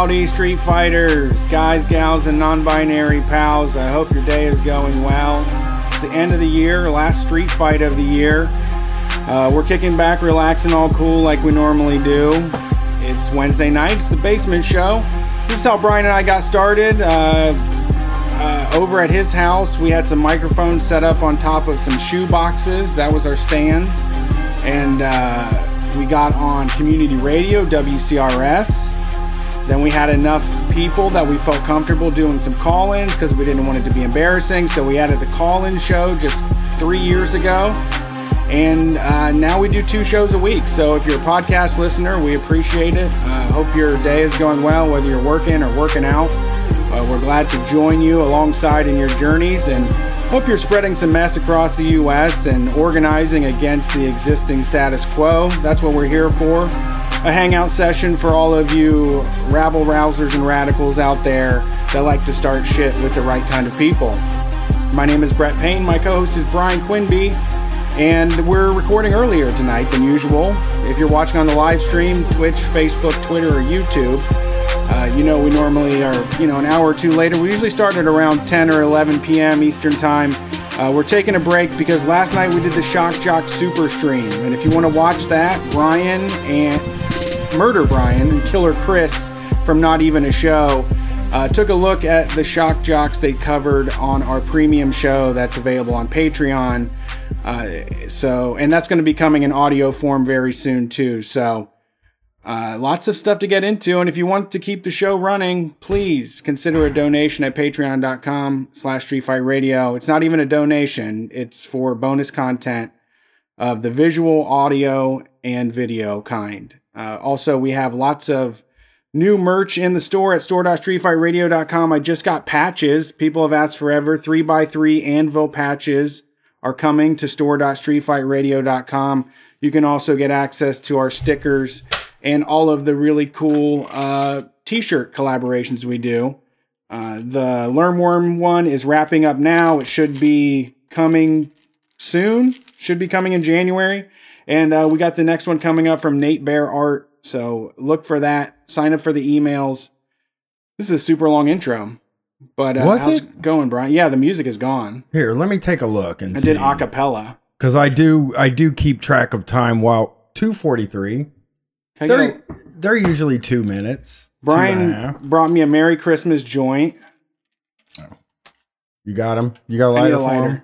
Howdy, Street Fighters, guys, gals, and non binary pals. I hope your day is going well. It's the end of the year, last Street Fight of the year. Uh, we're kicking back, relaxing, all cool like we normally do. It's Wednesday night, it's the basement show. This is how Brian and I got started. Uh, uh, over at his house, we had some microphones set up on top of some shoe boxes. That was our stands. And uh, we got on community radio, WCRS. Then we had enough people that we felt comfortable doing some call ins because we didn't want it to be embarrassing. So we added the call in show just three years ago. And uh, now we do two shows a week. So if you're a podcast listener, we appreciate it. Uh, hope your day is going well, whether you're working or working out. Uh, we're glad to join you alongside in your journeys and hope you're spreading some mess across the U.S. and organizing against the existing status quo. That's what we're here for a hangout session for all of you rabble rousers and radicals out there that like to start shit with the right kind of people. My name is Brett Payne. My co host is Brian Quinby. And we're recording earlier tonight than usual. If you're watching on the live stream, Twitch, Facebook, Twitter, or YouTube, uh, you know we normally are, you know, an hour or two later. We usually start at around 10 or 11 p.m. Eastern Time. Uh, we're taking a break because last night we did the Shock Jock Super Stream. And if you want to watch that, Brian and Murder Brian and Killer Chris from Not Even a Show uh, took a look at the shock jocks they covered on our premium show that's available on Patreon. Uh, so, and that's going to be coming in audio form very soon too. So, uh, lots of stuff to get into. And if you want to keep the show running, please consider a donation at patreon.com slash street fight radio. It's not even a donation. It's for bonus content of the visual, audio, and video kind. Uh, also, we have lots of new merch in the store at store.streetfightradio.com. I just got patches. People have asked forever. 3x3 Anvil patches are coming to store.streetfightradio.com. You can also get access to our stickers and all of the really cool uh, t shirt collaborations we do. Uh, the Lermworm one is wrapping up now. It should be coming soon, should be coming in January. And uh, we got the next one coming up from Nate Bear Art. So look for that. Sign up for the emails. This is a super long intro. But uh, Was how's it? it going, Brian? Yeah, the music is gone. Here, let me take a look and I see. did a cappella. because I do I do keep track of time. While two forty three, Can I get a- they're they're usually two minutes. two and a Brian half. brought me a Merry Christmas joint. you got him. You got a I need lighter, a for lighter.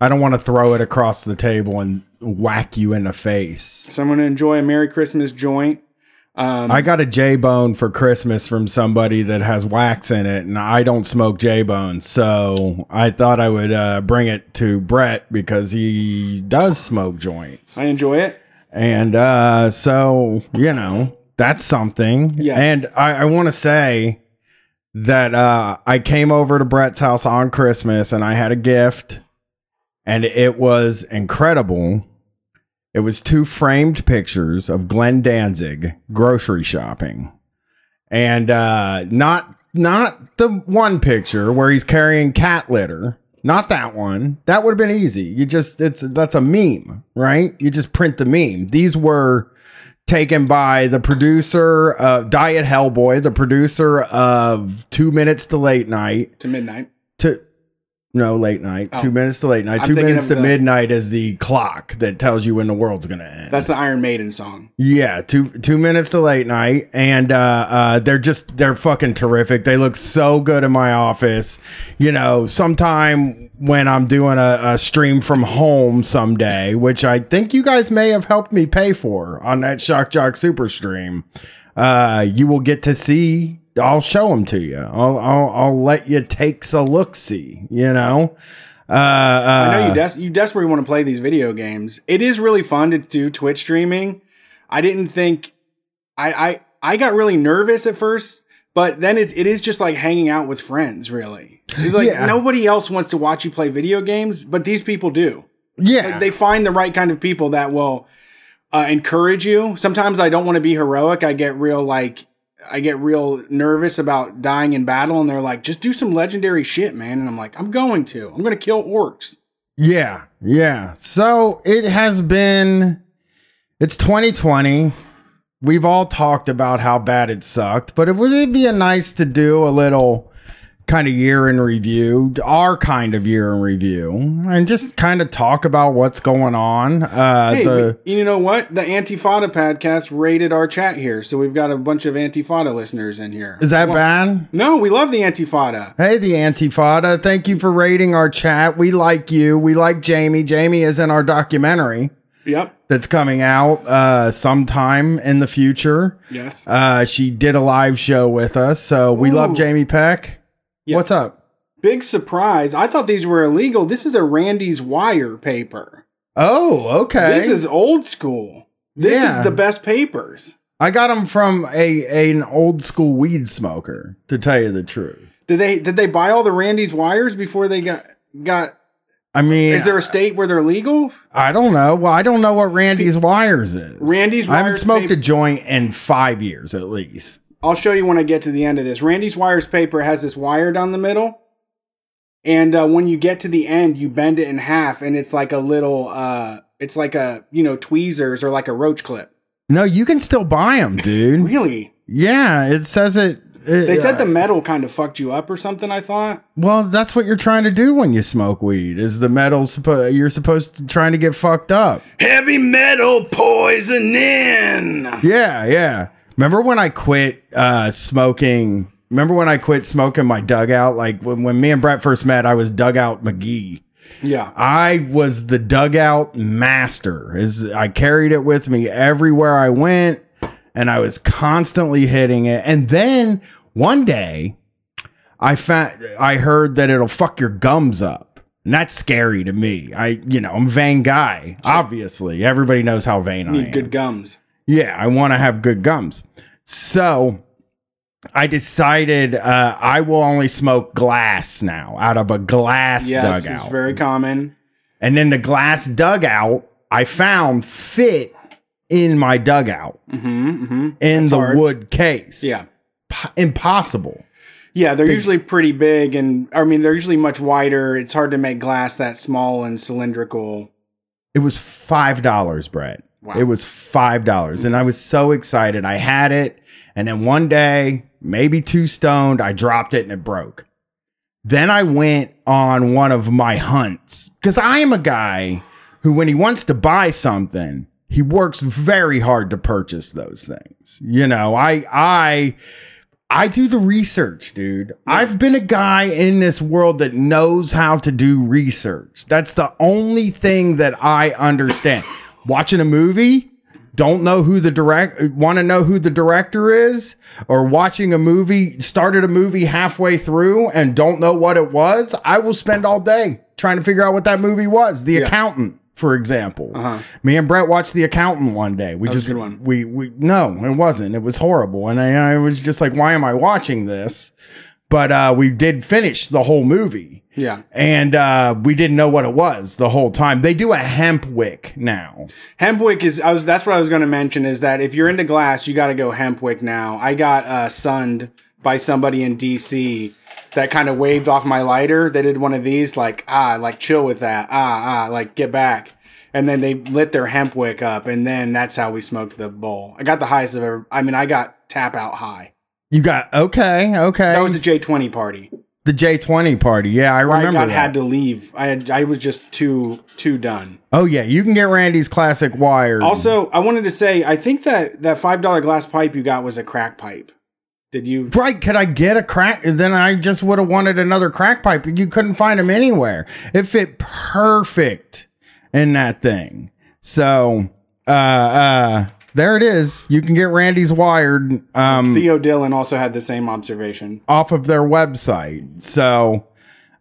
I don't want to throw it across the table and whack you in the face. So I'm going to enjoy a Merry Christmas joint. Um, I got a J bone for Christmas from somebody that has wax in it, and I don't smoke J bones, so I thought I would uh, bring it to Brett because he does smoke joints. I enjoy it. And uh, so, you know, that's something. Yes. And I, I want to say that uh, I came over to Brett's house on Christmas and I had a gift, and it was incredible. It was two framed pictures of Glenn Danzig grocery shopping. And uh, not not the one picture where he's carrying cat litter. Not that one. That would have been easy. You just it's that's a meme, right? You just print the meme. These were taken by the producer of Diet Hellboy, the producer of Two Minutes to Late Night. To midnight. To no late night. Oh. Two minutes to late night. I'm Two minutes to the- midnight is the clock that tells you when the world's gonna end. That's the Iron Maiden song. Yeah, two two minutes to late night, and uh, uh, they're just they're fucking terrific. They look so good in my office. You know, sometime when I'm doing a, a stream from home someday, which I think you guys may have helped me pay for on that Shock Jock Super stream, uh, you will get to see. I'll show them to you. I'll I'll, I'll let you take a look. See, you know. Uh, uh, I know you des- you desperately want to play these video games. It is really fun to do Twitch streaming. I didn't think I I I got really nervous at first, but then it's it is just like hanging out with friends. Really, it's like Yeah. nobody else wants to watch you play video games, but these people do. yeah. Like they find the right kind of people that will uh, encourage you. Sometimes I don't want to be heroic. I get real like I get real nervous about dying in battle, and they're like, "Just do some legendary shit, man." And I'm like, "I'm going to. I'm going to kill orcs." Yeah, yeah. So it has been. It's 2020. We've all talked about how bad it sucked, but it would be a nice to do a little kind of year in review, our kind of year in review, and just kind of talk about what's going on. Uh, Hey, the we- you know what? The Antifada podcast rated our chat here, so we've got a bunch of Antifada listeners in here. is that Well, bad? No, we love the Antifada. Hey, the Antifada. Thank you for rating our chat. We like you. We like Jamie. Jamie is in our documentary Yep. that's coming out uh, sometime in the future. Yes. Uh, she did a live show with us, so we love Jamie Peck. Yeah. What's up? Big surprise. I thought these were illegal. This is a Randy's wire paper. Oh, okay. This is old school. This Yeah. is the best papers. I got them from a an old school weed smoker. To tell you the truth, Did they did they buy all the Randy's wires before they got got I mean, is there a state where they're legal? I don't know. Well, I don't know what Randy's wires is. Randy's I haven't smoked paper- a joint in five years at least. I'll show you when I get to the end of this. Randy's wires paper has this wire down the middle. And uh, when you get to the end, you bend it in half and it's like a little uh it's like a, you know, tweezers or like a roach clip. No, you can still buy them, dude. Really? yeah, it says it. it- They said the uh, metal kind of fucked you up or something, I thought. well, that's what you're trying to do when you smoke weed. Is the metal suppo- you're supposed to trying to get fucked up? Heavy metal poisoning. Yeah, yeah. Remember when I quit uh, smoking? Remember when I quit smoking my dugout? Like when, when me and Brett first met, I was dugout McGee. Yeah. I was the dugout master. Is I carried it with me everywhere I went, and I was constantly hitting it. And then one day, I found I heard that it'll fuck your gums up, and that's scary to me. I, you know, I'm a vain guy. Obviously, everybody knows how vain I am. Need am. good gums. Yeah, I want to have good gums. So I decided uh, I will only smoke glass now out of a glass Yes, dugout. it's very common. and then the glass dugout I found fit in my dugout Mm-hmm, mm-hmm. in That's the hard. wood case. Yeah. P- impossible. Yeah, they're Big- usually pretty big and I mean they're usually much wider. It's hard to make glass that small and cylindrical. It was five dollars, Brett. Wow. It was five dollars, and I was so excited. I had it, and then one day, maybe two stoned, I dropped it and it broke. Then I went on one of my hunts because I am a guy who, when he wants to buy something, he works very hard to purchase those things. You know, I I I do the research, dude. I've been a guy in this world that knows how to do research. That's the only thing that I understand. Watching a movie, don't know who the direct want to know who the director is or watching a movie started a movie halfway through and don't know what it was i will spend all day trying to figure out what that movie was. The accountant for example. Uh-huh. me and brett watched the accountant one day. We was just a good one. we we no it wasn't. It was horrible. And I, I was just like why am i watching this but uh we did finish the whole movie Yeah. and uh we didn't know what it was the whole time they do a hemp wick now Hemp wick is I was that's what I was going to mention is that if you're into glass, you got to go hemp wick now. I got uh sunned by somebody in DC that kind of waved off my lighter. They did one of these like ah like chill with that. Ah ah like get back. And then they lit their hemp wick up and then that's how we smoked the bowl. I got the highest of ever I mean I got tap out high. You got okay okay That was a J20 party. The J20 party. Yeah, I I remember got that. had to leave. I had, I was just too too done. oh yeah, you can get Randy's classic wired. Also, I wanted to say I think that that five dollar glass pipe you got was a crack pipe. Did you? right, could I get a crack? Then I just would have wanted another crack pipe. You couldn't find them anywhere. It fit perfect in that thing. So, uh, uh, there it is. You can get Randy's wired um, Theo Dillon also had the same observation. off of their website. So,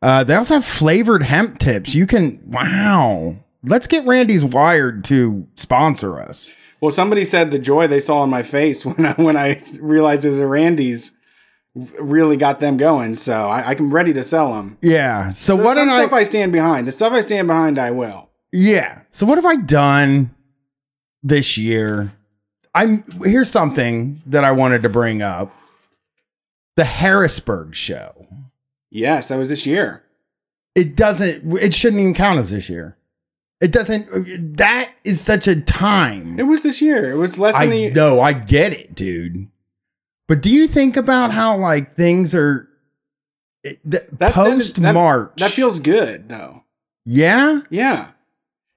uh, they also have flavored hemp tips. You can, wow. Let's get Randy's wired to sponsor us. Well, somebody said the joy they saw on my face when I when I realized it was a Randy's really got them going. So I, I'm ready to sell them. Yeah. So There's what some did I? stuff I stand behind. The stuff I stand behind, I will. Yeah. So what have I done this year? I'm here's something that I wanted to bring up. The Harrisburg show. Yes, that was this year. It doesn't it shouldn't even count as this year. It doesn't that is such a time. It was this year. It was less I than the. No, I get it, dude. But do you think about how like things are it- that- post March? That feels good though. yeah. Yeah.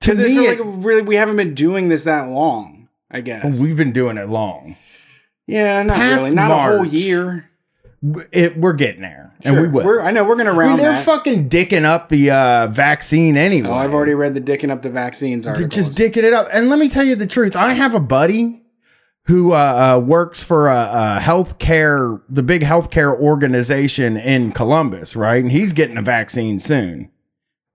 To me, it's it- really we haven't been doing this that long. I guess. we've been doing it long. yeah, not past really. Not a whole year. It, we're getting there, and we will. We're, I know we're gonna I mean, round they're fucking dicking up the uh, vaccine anyway. oh, I've already read the dicking up the vaccines They're just dicking it up. And let me tell you the truth. I have a buddy who uh, uh, works for a, a healthcare, the big healthcare organization in Columbus, right? And he's getting a vaccine soon.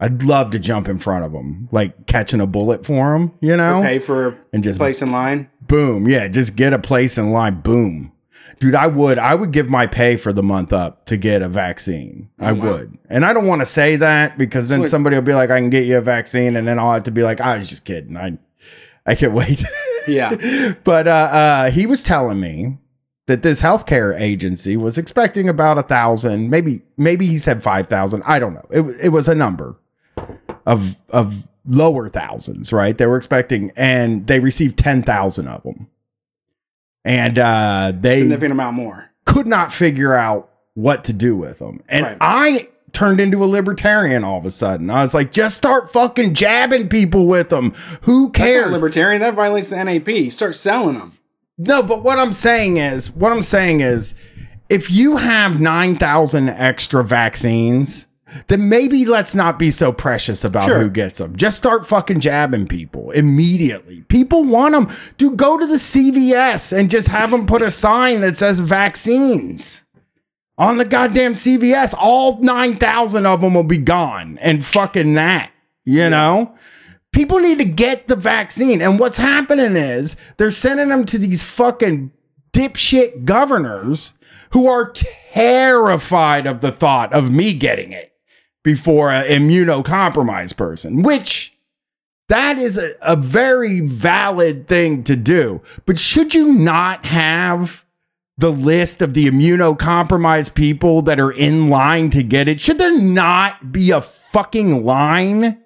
I'd love to jump in front of them, like catching a bullet for them, you know, pay for and just place in line. boom, yeah, just get a place in line, boom. Dude, I would, I would give my pay for the month up to get a vaccine. I Oh, wow. would, and I don't want to say that because then somebody will be like, "I can get you a vaccine," and then I'll have to be like, "I was just kidding. I, I can't wait." Yeah. but uh, uh, he was telling me that this healthcare agency was expecting about a thousand, maybe, maybe he said five thousand. I don't know. It it was a number of of lower thousands, right? They were expecting, and they received ten thousand of them, and uh, they Significant amount more. could not figure out what to do with them. And Right. I turned into a libertarian all of a sudden. I was like, just start fucking jabbing people with them. Who cares? libertarian. That violates the NAP. Start selling them. No, but what I'm saying is, what I'm saying is, if you have 9,000 extra vaccines, then maybe let's not be so precious about Sure. who gets them. Just start fucking jabbing people immediately. People want them. Dude, go to the CVS and just have them put a sign that says vaccines on the goddamn CVS. All 9,000 of them will be gone and fucking that, you know? People need to get the vaccine. And what's happening is they're sending them to these fucking dipshit governors who are terrified of the thought of me getting it before an immunocompromised person, which that is a, a very valid thing to do. But should you not have the list of the immunocompromised people that are in line to get it? Should there not be a fucking line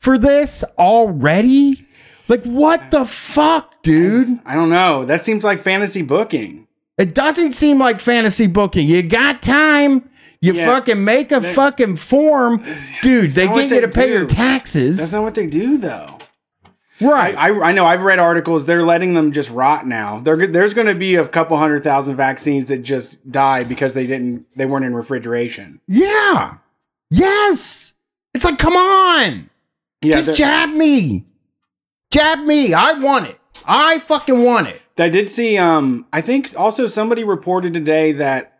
for this already? Like, what the fuck, dude? I don't know. That seems like fantasy booking. It doesn't seem like fantasy booking. You got time. You Yeah. fucking make a That- fucking form. Dude, they get you to pay your taxes. That's not what they do, though. right. I, I know. I've read articles. They're letting them just rot now. They're, there's going to be a couple hundred thousand vaccines that just die because they didn't. They weren't in refrigeration. yeah. Yes. It's like, come on. Yeah, Just jab me. Jab me. I want it. I fucking want it. I did see. Um, I think also somebody reported today that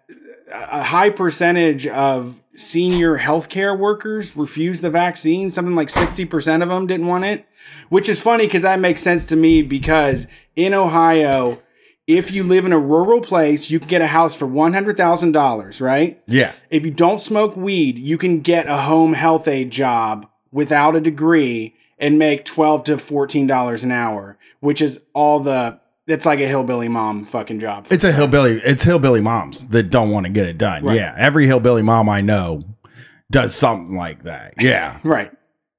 a high percentage of senior healthcare workers refused the vaccine. Something like sixty percent of them didn't want it, which is funny because that makes sense to me because in Ohio, if you live in a rural place, you can get a house for one hundred thousand dollars, right? Yeah. If you don't smoke weed, you can get a home health aid job without a degree and make twelve to fourteen dollars an hour, which is all the. It's like a hillbilly mom fucking job. It's a hillbilly. It's hillbilly moms that don't want to get it done. Right. Yeah. Every hillbilly mom I know does something like that. Yeah. right.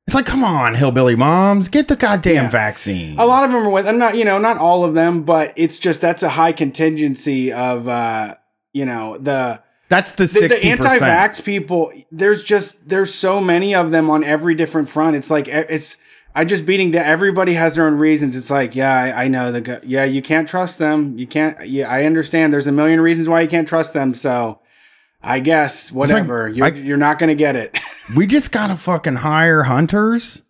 it's like, come on, hillbilly moms, get the goddamn Yeah. vaccine. A lot of them are with. I'm not. You know, not all of them, but it's just that's a high contingency of. uh You know the. That's the The, the anti-vax people, there's just there's so many of them on every different front. It's like it's I just beating down. Everybody has their own reasons. It's like, yeah, I, I know the gu- yeah, you can't trust them. You can't. Yeah, I understand. There's a million reasons why you can't trust them. So, I guess whatever. you're I- you're not gonna get it. We just gotta fucking hire hunters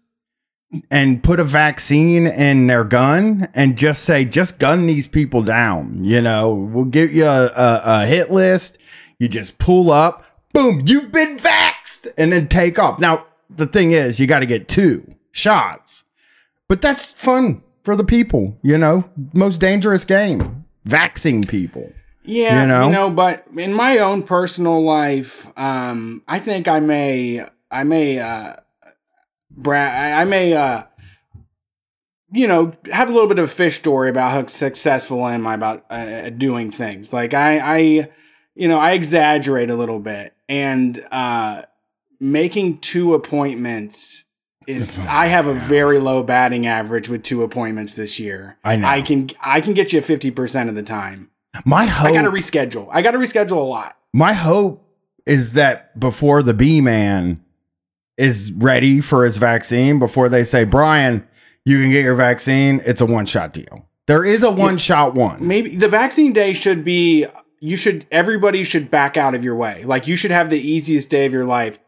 and put a vaccine in their gun and just say, just gun these people down. You know, we'll give you a, a, a hit list. You just pull up, boom, you've been vaxxed, and then take off. Now, the thing is, you got to get two shots, but that's fun for the people, you know, most dangerous game, vaxing people. Yeah, You know? you know, but in my own personal life, um, I think I may, I may, uh, bra- I may, uh, you know, have a little bit of a fish story about how successful I am about uh, doing things. Like I, I, you know, I exaggerate a little bit, and uh, making two appointments is. I have a very low batting average with two appointments this year. I know. I can, I can get you fifty percent of the time. My hope I got to reschedule. I got to reschedule a lot. my hope is that before the B man is ready for his vaccine, before they say, Brian, you can get your vaccine, it's a one shot deal. There is a one shot one. Maybe the vaccine day should be you should everybody should back out of your way. Like you should have the easiest day of your life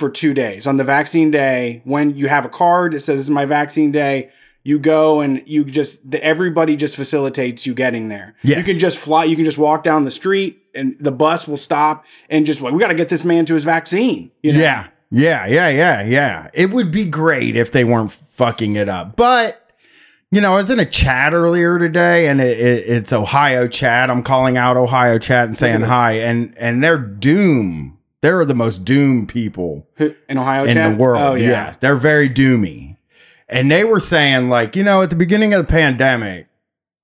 for 2 days. On the vaccine day when you have a card that says this is my vaccine day, you go and you just the, everybody just facilitates you getting there. Yes. You can just fly, you can just walk down the street and the bus will stop and just like we got to get this man to his vaccine. You know? Yeah. Yeah. Yeah. Yeah. Yeah. It would be great if they weren't fucking it up. But, you know, I was in a chat earlier today and it, it, it's Ohio chat. I'm calling out Ohio chat and saying hi. And, and they're doom. They're the most doom people In Ohio in chat? the world. Oh yeah. yeah. They're very doomy. And they were saying, like, you know, at the beginning of the pandemic,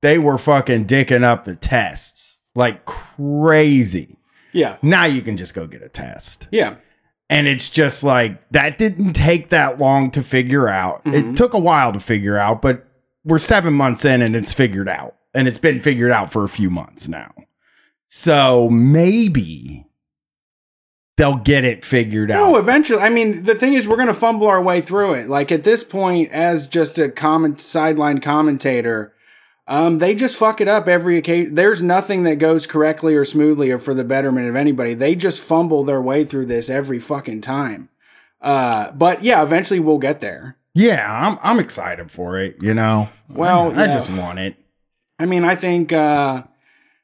they were fucking dicking up the tests like crazy. Yeah. Now you can just go get a test. Yeah. And it's just like that didn't take that long to figure out. Mhm. It took a while to figure out, but we're seven months in and it's figured out. And it's been figured out for a few months now. So maybe they'll get it figured out. No, eventually. I mean, the thing is, we're going to fumble our way through it. Like at this point, as just a comment sideline commentator, um, they just fuck it up every occasion. There's nothing that goes correctly or smoothly or for the betterment of anybody. They just fumble their way through this every fucking time. Uh, but yeah, eventually we'll get there. Yeah, I'm I'm excited for it, you know. Well, I, I yeah. just want it. I mean, I think uh,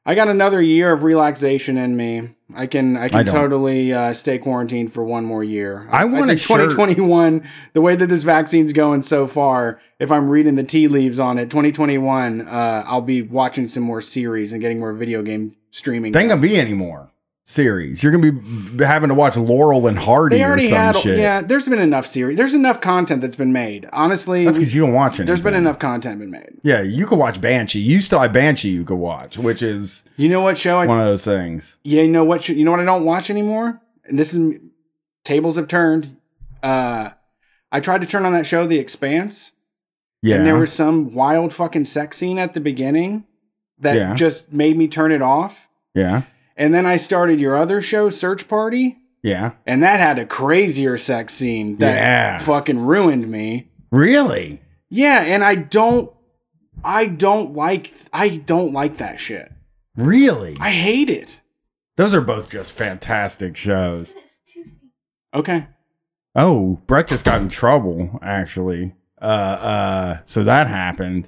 I got another year of relaxation in me. I can I can I totally uh, stay quarantined for one more year. I want to 2021. The way that this vaccine's going so far, if I'm reading the tea leaves on it, 2021, uh, I'll be watching some more series and getting more video game streaming. Ain't gonna be any more series. You're gonna be having to watch Laurel and Hardy They or already some had shit. yeah. There's been enough series. There's enough content that's been made. Honestly, That's because you don't watch it. there's been enough content been made. Yeah, you could watch Banshee. You still have Banshee you could watch, which is You know what show I one of those things. Yeah, you know what? You know what I don't watch anymore. And this is tables have turned. Uh, I tried to turn on that show, The Expanse, Yeah. and there was some wild fucking sex scene at the beginning that Yeah. just made me turn it off. yeah. And then I started your other show, Search Party, Yeah. and that had a crazier sex scene that Yeah. fucking ruined me. Really? Yeah, and I don't, I don't like, I don't like that shit. Really? I hate it. Those are both just fantastic shows. Okay. Oh, Brett just got in trouble, actually. Uh uh so that happened.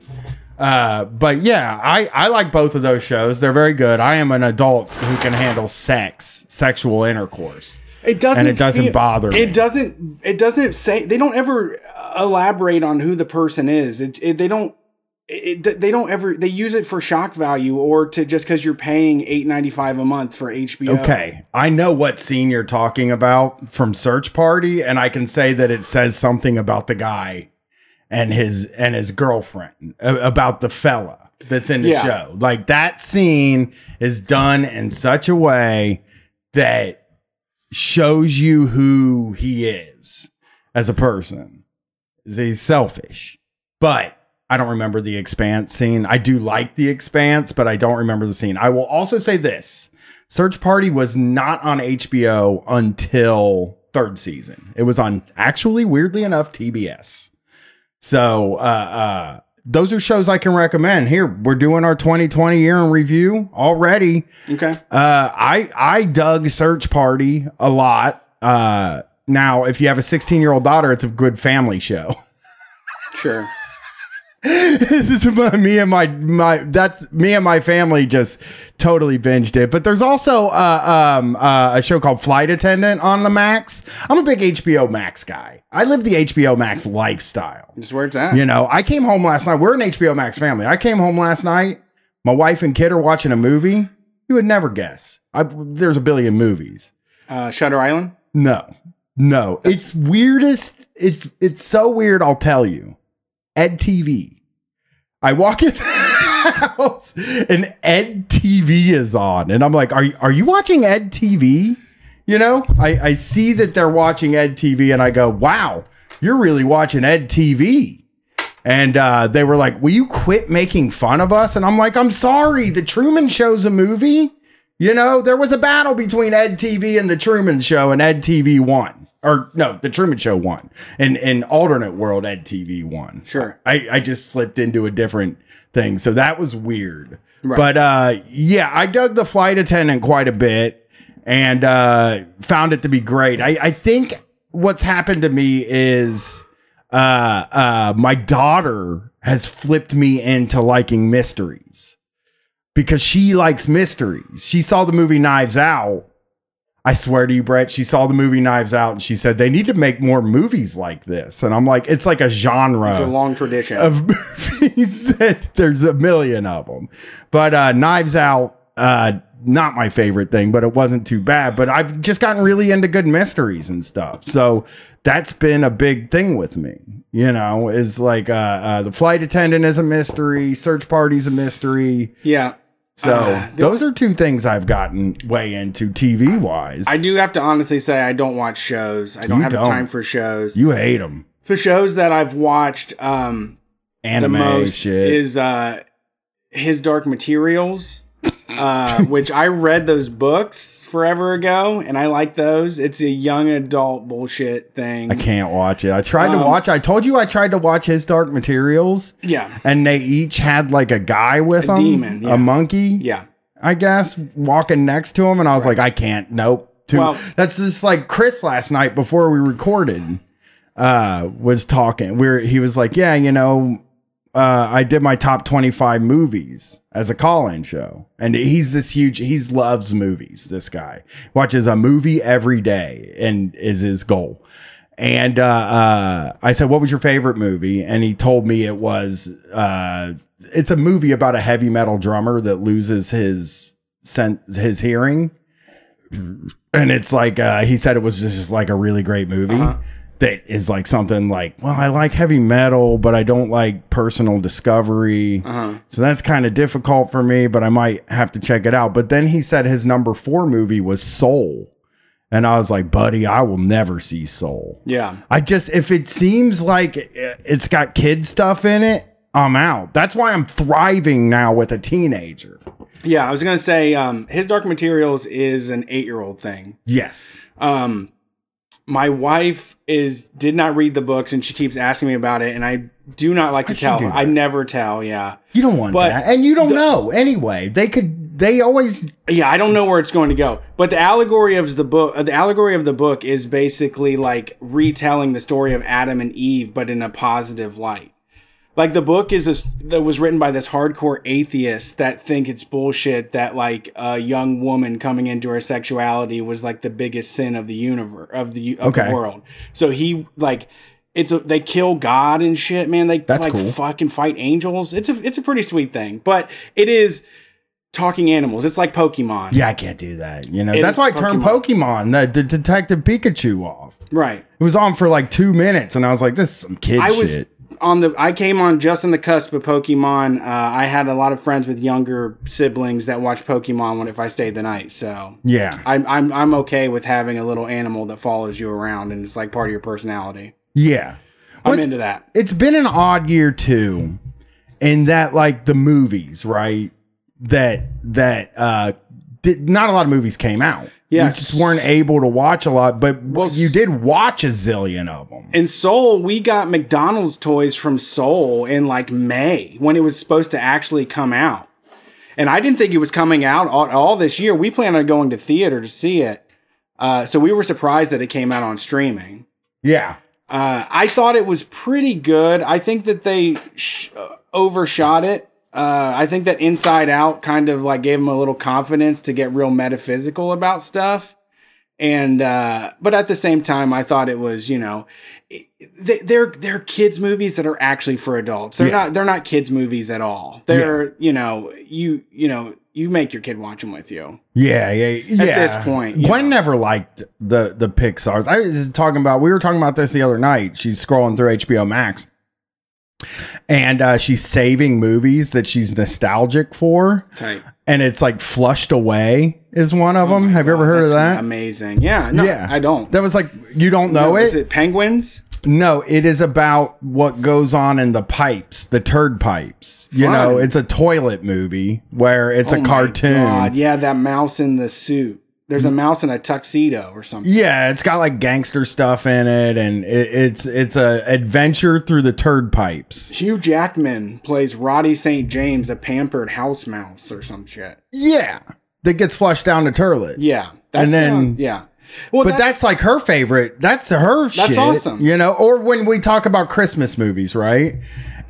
Uh but yeah, I I like both of those shows. They're very good. I am an adult who can handle sex, sexual intercourse. It doesn't. And it doesn't feel- bother me. It doesn't. It doesn't say. They don't ever elaborate on who the person is. It. it they don't. It, they don't ever. They use it for shock value or to just because you're paying eight ninety five a month for HBO. Okay, I know what scene you're talking about from Search Party, and I can say that it says something about the guy and his and his girlfriend uh, about the fella that's in the Yeah. show. Like that scene is done in such a way that shows you who he is as a person. Is He's selfish, but I don't remember the expanse scene. I do like the expanse, but I don't remember the scene. I will also say this. Search Party was not on HBO until third season. It was on actually, weirdly enough, TBS. So, uh, uh, those are shows I can recommend. Here, we're doing our 2020 year in review already. Okay. Uh, I I dug Search Party a lot. Uh, now, if you have a 16 year old daughter, it's a good family show. Sure. this is my, me and my my that's me and my family just totally binged it. But there's also uh, um, uh, a show called Flight Attendant on the Max. I'm a big HBO Max guy. I live the HBO Max lifestyle. Just where it's at. You know, I came home last night. We're an HBO Max family. I came home last night. My wife and kid are watching a movie. You would never guess. I, there's a billion movies. Uh, Shutter Island. No, no. It's weirdest. It's it's so weird. I'll tell you. Ed TV. I walk in house and Ed TV is on, and I'm like, "Are you, are you watching Ed TV?" You know, I I see that they're watching Ed TV, and I go, "Wow, you're really watching Ed TV." And uh, they were like, "Will you quit making fun of us?" And I'm like, "I'm sorry. The Truman Show's a movie. You know, there was a battle between Ed TV and the Truman Show, and Ed TV won. Or no, the Truman Show won. And in alternate world, Ed TV won. Sure. I, I just slipped into a different thing. So that was weird. Right. But uh yeah, I dug the flight attendant quite a bit and uh found it to be great. I, I think what's happened to me is uh uh my daughter has flipped me into liking mysteries because she likes mysteries. She saw the movie Knives Out. I swear to you, Brett, she saw the movie Knives Out and she said they need to make more movies like this. And I'm like, it's like a genre It's a long tradition. of movies that there's a million of them. But uh, Knives Out, uh, not my favorite thing, but it wasn't too bad. But I've just gotten really into good mysteries and stuff. So that's been a big thing with me. You know, is like uh, uh, the flight attendant is a mystery, search party's a mystery. yeah. So Uh, those are two things I've gotten way into TV wise. I do have to honestly say I don't watch shows. I don't You have the don't. time for shows. You hate them. The shows that I've watched um, Anime the most shit. is uh, His Dark Materials, uh, which I read those books forever ago, and I like those. It's a young adult bullshit thing. I can't watch it. I tried to Um, watch. I told you I tried to watch his Dark Materials. Yeah, and they each had like a guy with A them, demon, yeah. a monkey, yeah. I guess, walking next to him, and I was like, I can't. Nope. Too, Well- that's just like Chris last night before we recorded, uh, was talking. Where he was like, yeah, you know, uh, I did my top twenty five movies as a call in show, and he's this huge. He loves movies. This guy watches a movie every day, and is his goal. And uh, uh, I said, "What was your favorite movie?" And he told me it was uh, it's a movie about a heavy metal drummer that loses his sen- his hearing, and it's like uh, he said it was just like a really great movie Uh-huh. That is like something like, well, I like heavy metal, but I don't like personal discovery. Uh-huh. So that's kind of difficult for me, but I might have to check it out. But then he said his number four movie was Soul. And I was like, buddy, I will never see Soul. Yeah. I just, if it seems like it's got kid stuff in it, I'm out. That's why I'm thriving now with a teenager. Yeah, I was gonna say, um, his Dark Materials is an eight-year-old thing. Yes. Um, my wife is did not read the books, and she keeps asking me about it, and I do not like to tell. I never tell. Yeah, You don't want But that. And you don't the- know anyway. They could, they always, yeah. I don't know where it's going to go, but the allegory of the book, uh, the allegory of the book, is basically like retelling the story of Adam and Eve, but in a positive light. Like the book is this that was written by this hardcore atheist that think it's bullshit that like a young woman coming into her sexuality was like the biggest sin of the universe of the of Okay. the world. So he like it's a they kill God and shit, man. They That's like cool. fucking fight angels. It's a it's a pretty sweet thing, but it is talking animals. It's like Pokemon, yeah, I can't do that. You know, It that's why I turned Pokemon, the, the Detective Pikachu off. right? It was on for like two minutes, and I was like, this is some kid I was shit. On the. I came on just on the cusp of Pokemon. Uh, I had a lot of friends with younger siblings that watched Pokemon when if I stayed the night. So Yeah. I'm I'm I'm okay with having a little animal that follows you around and it's like part of your personality. Yeah. I'm Well, into that. it's been an odd year too in that like the movies right that that uh did not a lot of movies came out Yeah. we just weren't able to watch a lot but Well, you did watch a zillion of them In Soul, we got McDonald's toys from Soul in like May when it was supposed to actually come out. And I didn't think it was coming out all, all this year. We planned on going to theater to see it. Uh, so we were surprised that it came out on streaming. yeah Uh, I thought it was pretty good. I think that they sh- uh, overshot it. Uh, I think that Inside Out kind of like gave them a little confidence to get real metaphysical about stuff. And uh, but at the same time, I thought it was you know, they, they're they're kids movies that are actually for adults. They're Yeah. not they're not kids movies at all. They're you know you you know you make your kid watch them with you. yeah yeah yeah At this point, gwen know. never liked the the pixars i was talking about we were talking about this the other night she's scrolling through hbo max and uh, she's saving movies that she's nostalgic for, Tight. and it's like flushed away is one of them. Have you ever Oh God, heard of that? Amazing. Yeah. No, yeah, I don't. That was like you don't know No, it? Is it penguins? No, it is about what goes on in the pipes, the turd pipes. You know, it's a toilet movie where it's Oh a cartoon. God, Yeah, that mouse in the suit. There's a mm. mouse in a tuxedo or something. Yeah, it's got like gangster stuff in it, and it, it's it's a adventure through the turd pipes. Hugh Jackman plays Roddy St. James, a pampered house mouse or some shit. Yeah, that gets flushed down the toilet. Yeah. And uh, then- yeah. Well, But that- that's like her favorite. That's her That's shit. awesome. You know, or when we talk about Christmas movies, right?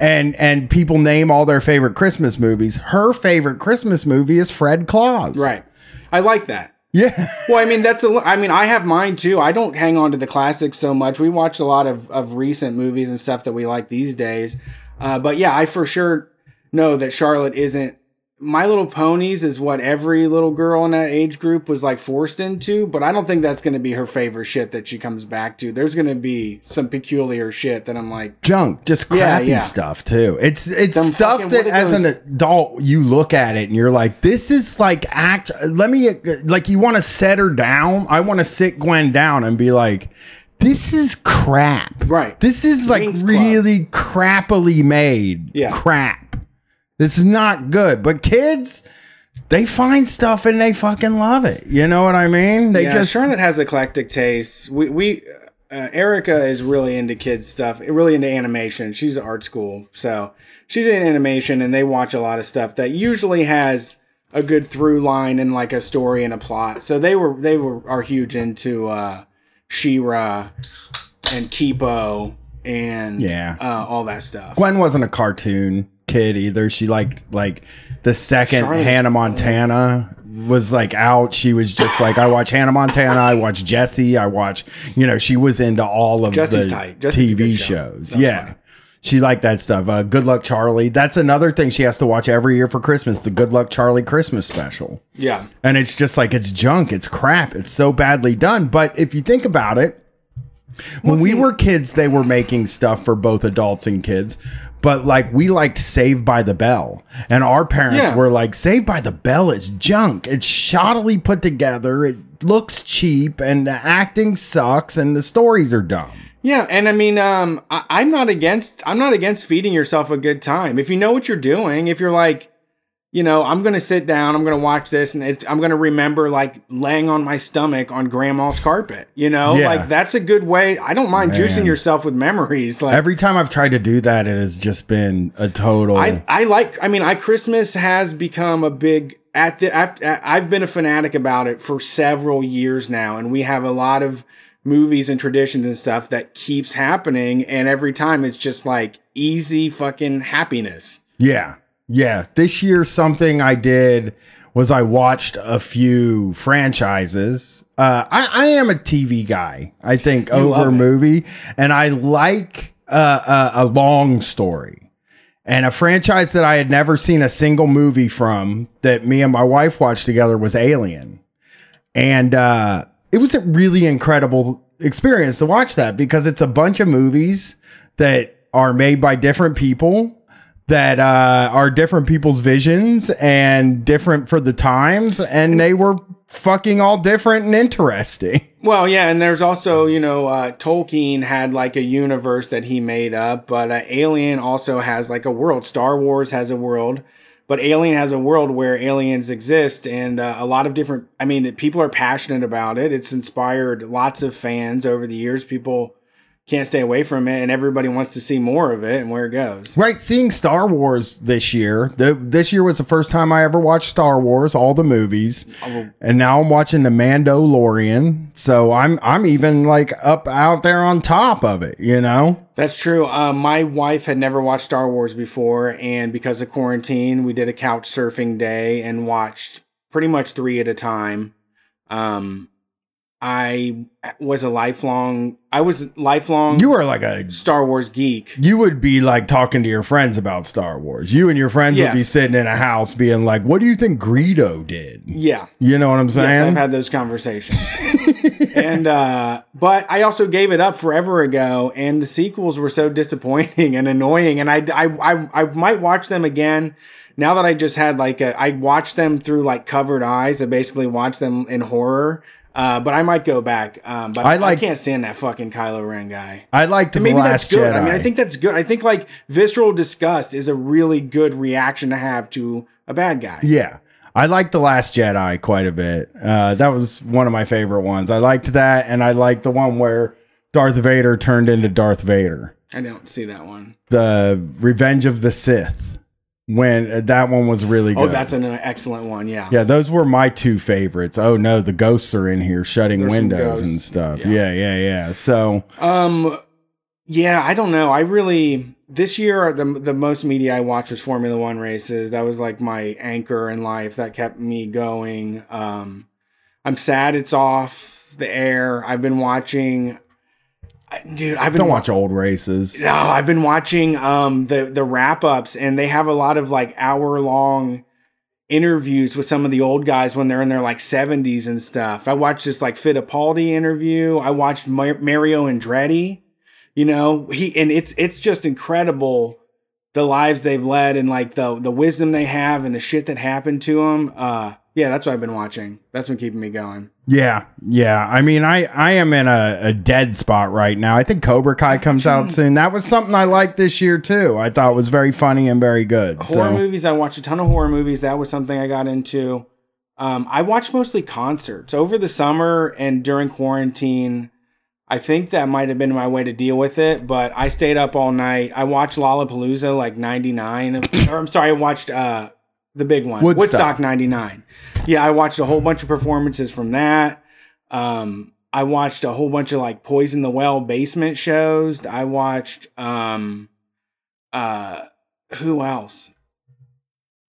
And and people name all their favorite Christmas movies. Her favorite Christmas movie is Fred Claus. right. I like that. Yeah. Well, I mean, that's a. I mean, I have mine too. I don't hang on to the classics so much. We watch a lot of of recent movies and stuff that we like these days. Uh, but yeah, I for sure know that Charlotte isn't. My Little Ponies is what every little girl in that age group was like forced into, but I don't think that's going to be her favorite shit that she comes back to. There's going to be some peculiar shit that I'm like, Junk, just crappy yeah. stuff too. It's it's Them stuff fucking- that as an adult you look at it and you're like, this is like act. Let me like you want to set her down. I want to sit Gwen down and be like, this is crap. Right. This is like Club. really crappily made. Yeah. Crap. This is not good. But kids, they find stuff and they fucking love it. You know what I mean? They yeah, just Charlotte has eclectic tastes. We we uh, Erica is really into kids stuff, really into animation. She's at art school, so she's in animation, and they watch a lot of stuff that usually has a good through line and like a story and a plot. So they were they were are huge into uh, She-Ra and Kipo and Yeah. uh, all that stuff. Gwen wasn't a cartoon kid either. She liked like the second Charlotte's Hannah Montana was like out. She was just like I watch Hannah Montana, I watch Jessie, I watch you know, she was into all of Jessie's the tight. Jessie's a TV show. shows. Yeah. funny. She liked that stuff. Uh, Good Luck Charlie. That's another thing she has to watch every year for Christmas. The Good Luck Charlie Christmas special. Yeah, And it's just like it's junk. It's crap. It's so badly done. But if you think about it, when we were kids, they were making stuff for both adults and kids. But like we liked Saved by the Bell, and our parents Yeah. were like, "Saved by the Bell is junk. It's shoddily put together. It looks cheap, and the acting sucks, and the stories are dumb." Yeah, and I mean, um, I, I'm not against. I'm not against feeding yourself a good time if you know what you're doing. If you're like, you know, I'm gonna sit down, I'm gonna watch this, and it's, I'm gonna remember like laying on my stomach on grandma's carpet. You know, Yeah. like that's a good way. I don't mind juicing yourself with memories. Like Every time I've tried to do that, it has just been a total. I, I like. I mean, I Christmas has become a big. At the, at, at- I've been a fanatic about it for several years now, and we have a lot of movies and traditions and stuff that keeps happening, and every time it's just like easy fucking happiness. Yeah. Yeah. This year, something I did was I watched a few franchises. Uh, I, I am a TV guy, I think, love over movie, and I like uh, a, a long story. And a franchise that I had never seen a single movie from that me and my wife watched together was Alien. And uh, it was a really incredible experience to watch that because it's a bunch of movies that are made by different people that uh, are different people's visions and different for the times. And they were fucking all different and interesting. Well, yeah, and there's also, you know, uh, Tolkien had like a universe that he made up, but uh, Alien also has like a world. Star Wars has a world, but Alien has a world where aliens exist, and uh, a lot of different. I mean, people are passionate about it. It's inspired lots of fans over the years. People can't stay away from it, and everybody wants to see more of it and where it goes. Right, seeing Star Wars this year. The, this year was the first time I ever watched Star Wars, all the movies, and now I'm watching the Mandalorian. So I'm I'm even like up out there on top of it, you know. That's true. Uh, my wife had never watched Star Wars before, and because of quarantine, we did a couch surfing day and watched pretty much three at a time. Um, I was a lifelong, I was lifelong You are like a Star Wars geek. you would be like talking to your friends about Star Wars. You and your friends would be sitting in a house being like, "What do you think Greedo did?" Yeah, You know what I'm saying? yes, I've had those conversations. and uh, but I also gave it up forever ago, and the sequels were so disappointing and annoying, and I I I, I might watch them again. Now that I just had like a, I watched them through like covered eyes. I basically watched them in horror. Uh, but I might go back. Um, but I, like- I can't stand that fucking Kylo Ren guy. I like the And maybe Last that's good. Jedi. I mean, I think that's good. I think like visceral disgust is a really good reaction to have to a bad guy. Yeah. I liked The Last Jedi quite a bit. Uh, that was one of my favorite ones. I liked that, and I liked the one where Darth Vader turned into Darth Vader. I don't see that one. The Revenge of the Sith. When uh, that one was really good. Oh, that's an excellent one. Yeah. yeah, those were my two favorites. Oh no, the ghosts are in here shutting There's windows and stuff. Yeah. Yeah, yeah, yeah. So Um, yeah, I don't know. I really this year the the most media I watched was Formula One races. That was like my anchor in life. That kept me going. Um, I'm sad it's off the air. I've been watching. Dude, I've been don't wa- watch old races. No, I've been watching um the the wrap ups, and they have a lot of like hour long interviews with some of the old guys when they're in their like 70s and stuff. I watched this like Fittipaldi interview. I watched Mar- Mario Andretti. You know, he and it's it's just incredible the lives they've led and like the the wisdom they have and the shit that happened to them. Uh yeah, that's what I've been watching. That's been keeping me going. Yeah, yeah. I mean, I I am in a, a dead spot right now. I think Cobra Kai comes out soon. That was something I liked this year too. I thought was very funny and very good. horror so movies i watched a ton of horror movies that was something i got into um, i watched mostly concerts over the summer and during quarantine i think that might have been my way to deal with it but i stayed up all night i watched lollapalooza like 99 or i'm sorry i watched uh, the big one Woodstock. woodstock 99 yeah i watched a whole bunch of performances from that um, i watched a whole bunch of like poison the well basement shows i watched um, uh, who else?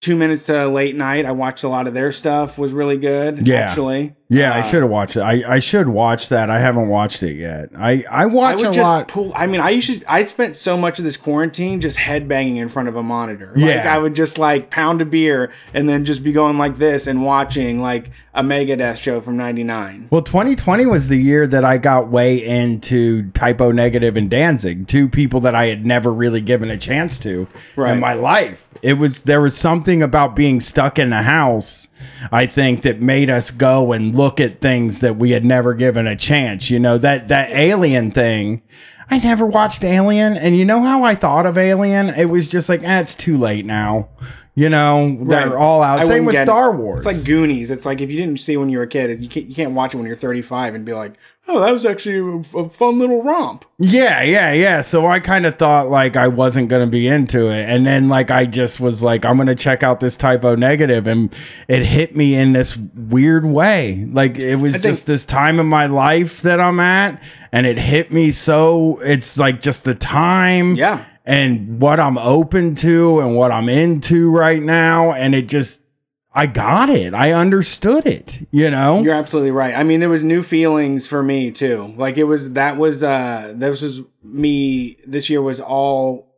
Two minutes to late night. I watched a lot of their stuff. Was really good. Yeah. actually. Yeah, I Uh, should have watched it. I, I should watch that. I haven't watched it yet. I I I watch would a just lot. pull. I mean, I usually I spent so much of this quarantine just headbanging in front of a monitor. Like, Yeah. I would just like pound a beer and then just be going like this and watching like a Megadeth show from '99. Well, 2020 was the year that I got way into Type O Negative and Danzig, two people that I had never really given a chance to Right. in my life. It was there was something about being stuck in the house, I think, that made us go and look at things that we had never given a chance. You know that that alien thing. I never watched Alien, and you know how I thought of Alien? It was just like, ah, it's too late now. You know, they're Right. all out. I Same with get it. Star Wars. It's like Goonies. It's like if you didn't see it when you were a kid, you can't you can't watch it when you're 35 and be like, oh, that was actually a, a fun little romp. Yeah, yeah, yeah. So I kind of thought like I wasn't going to be into it. And then like I just was like I'm going to check out this type o negative and it hit me in this weird way. Like it was just this time in my life that I'm at and it hit me so it's like just the time Yeah. And what I'm open to and what I'm into right now and it just I got it. I understood it, you know? You're absolutely right. I mean, there was new feelings for me too. Like it was that was uh this was me this year was all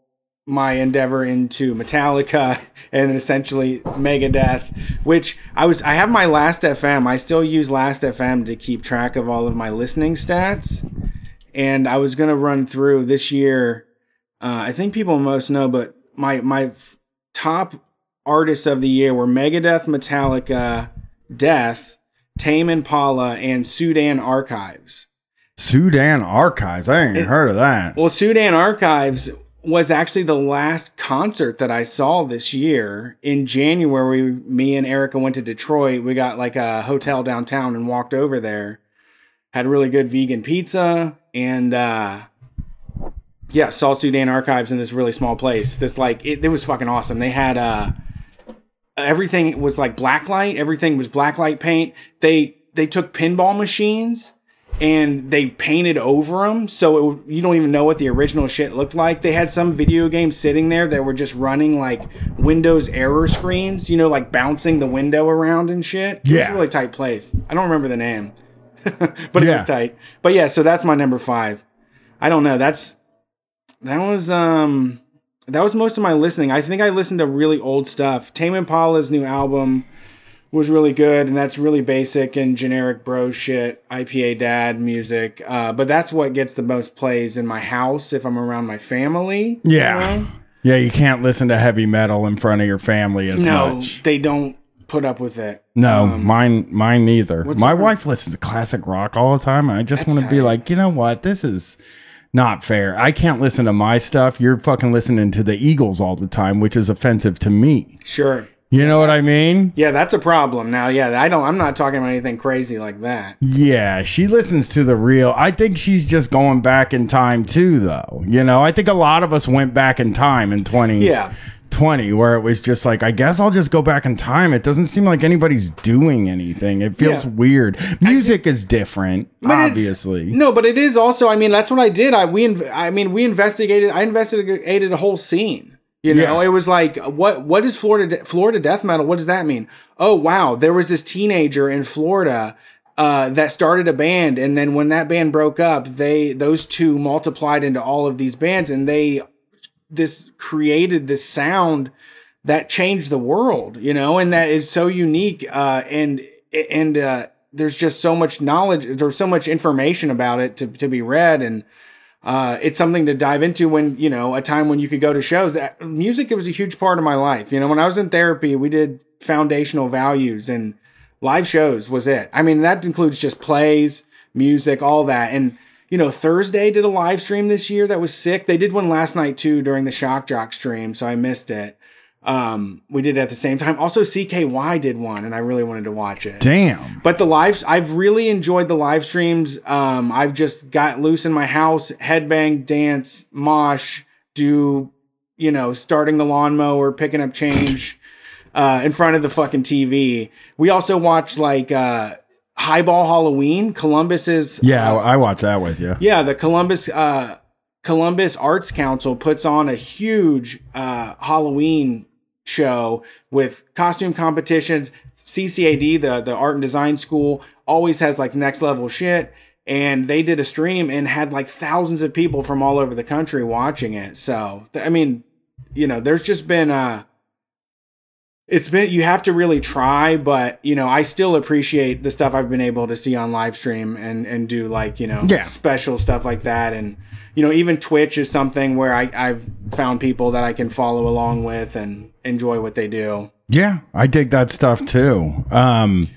my endeavor into Metallica and essentially Megadeth, which I was I have my last FM. I still use last FM to keep track of all of my listening stats. And I was gonna run through this year. Uh, I think people most know, but my my top artists of the year were Megadeth, Metallica, Death, Tame Impala, and Sudan Archives. Sudan Archives. I ain't heard of that. Well, Sudan Archives was actually the last concert that I saw this year in January. Me and Erica went to Detroit. We got like a hotel downtown and walked over there. Had really good vegan pizza and uh yeah, saw Sudan Archives in this really small place. This like it, it was fucking awesome. They had uh everything was like blacklight. Everything was blacklight paint. They they took pinball machines and they painted over them, so it, you don't even know what the original shit looked like. They had some video games sitting there that were just running like Windows error screens, you know, like bouncing the window around and shit. It was Yeah. a really tight place. I don't remember the name, but it was tight. But yeah, so that's my number five. I don't know. That's that was um that was most of my listening. I think I listened to really old stuff. Tame Impala's new album was really good, and that's really basic and generic bro shit, IPA dad music. Uh, but that's what gets the most plays in my house if I'm around my family. you Yeah. know? Yeah, you can't listen to heavy metal in front of your family as No, much. they don't put up with it. No, Um, mine mine neither. My wife listens to classic rock all the time and I just want to be like, "You know what? This is not fair. I can't listen to my stuff. You're fucking listening to the Eagles all the time, which is offensive to me." Sure. You know what I mean? Yeah, that's a problem. Now, yeah, I don't. I'm not talking about anything crazy like that. Yeah, she listens to the real. I think she's just going back in time too, though. You know, I think a lot of us went back in time in 20 Yeah, where it was just like, I guess I'll just go back in time. It doesn't seem like anybody's doing anything. It feels Yeah. weird. Music is different, obviously. no, but it is also. I mean, that's what I did. I we. inv- I mean, we investigated. I investigated a whole scene. You know, Yeah. it was like, what? What is Florida? de- Florida death metal? What does that mean? Oh wow, there was this teenager in Florida. Uh, that started a band, and then when that band broke up, they those two multiplied into all of these bands, and they this created this sound that changed the world, you know, and that is so unique. Uh, and and uh, there's just so much knowledge, there's so much information about it to to be read, and uh, it's something to dive into when you know a time when you could go to shows. That music was a huge part of my life. You know, when I was in therapy, we did foundational values and live shows was it. I mean, that includes just plays, music, all that, and you know, Thursday did a live stream this year that was sick. They did one last night too during the Shock Jock stream, so I missed it. Um, we did it at the same time. Also, CKY did one, and I really wanted to watch it. Damn. But the lives, I've really enjoyed the live streams. Um, I've just got loose in my house, headbang, dance, mosh, do, you know, starting the lawnmower, picking up change uh, in front of the fucking TV. We also watched like uh, Highball Halloween. Columbus is Yeah, uh, I watch that with you. yeah, the Columbus uh, Columbus Arts Council puts on a huge uh, Halloween show with costume competitions. CCAD, the the art and design school, always has like next level shit. And they did a stream and had like thousands of people from all over the country watching it. So I mean, you know, there's just been uh it's been you have to really try but you know i still appreciate the stuff i've been able to see on live stream and and do like you know Yeah. special stuff like that. And you know even twitch is something where i i've found people that i can follow along with and enjoy what they do. Yeah, I dig that stuff too. Um,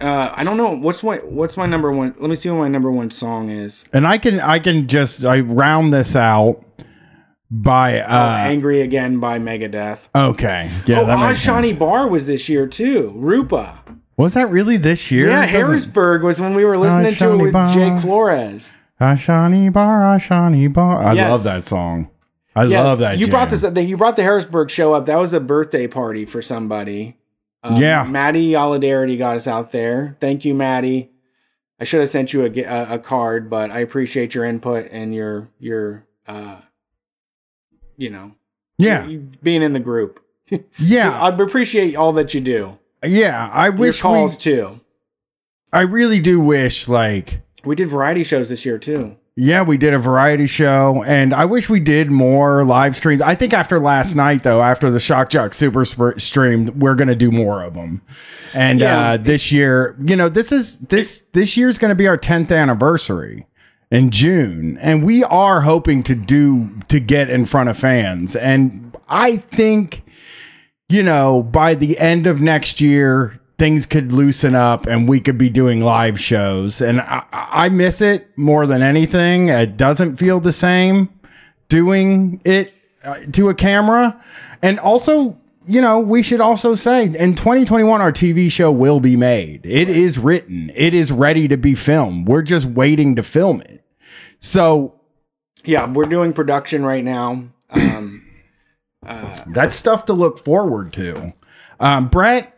uh i don't know. What's my what's my number one let me see what my number one song is. And I can I can just I round this out by uh, uh angry again by megadeth okay. Yeah, oh that makes sense. Ashani Bar was this year too rupa Was that really this year? yeah harrisburg was when we were listening to it with Bar. jake flores Ashani Bar, Ashani Bar. I Yes. love that song. I love that. You brought jam. this. You brought the Harrisburg show up. That was a birthday party for somebody. Um, Yeah. Maddie Solidarity got us out there. Thank you, Maddie. I should have sent you a, a, a card, but I appreciate your input and your your uh, you know, Yeah, you being in the group. yeah, I appreciate all that you do. yeah. I Your wish calls we, too. I really do wish like We did variety shows this year too. Yeah, we did a variety show, and I wish we did more live streams. I think after last night, though, after the Shock Jock Super stream, we're gonna do more of them. And Yeah. uh, this year, you know, this is this this year's gonna be our tenth anniversary in June, and we are hoping to do to get in front of fans. And I think, you know, by the end of next year, things could loosen up and we could be doing live shows. And I, I miss it more than anything. It doesn't feel the same doing it uh, to a camera. And also, you know, we should also say in 2021, our TV show will be made. It is written, it is ready to be filmed. We're just waiting to film it. So Yeah, we're doing production right now. Um, that's stuff to look forward to. Um, Brett,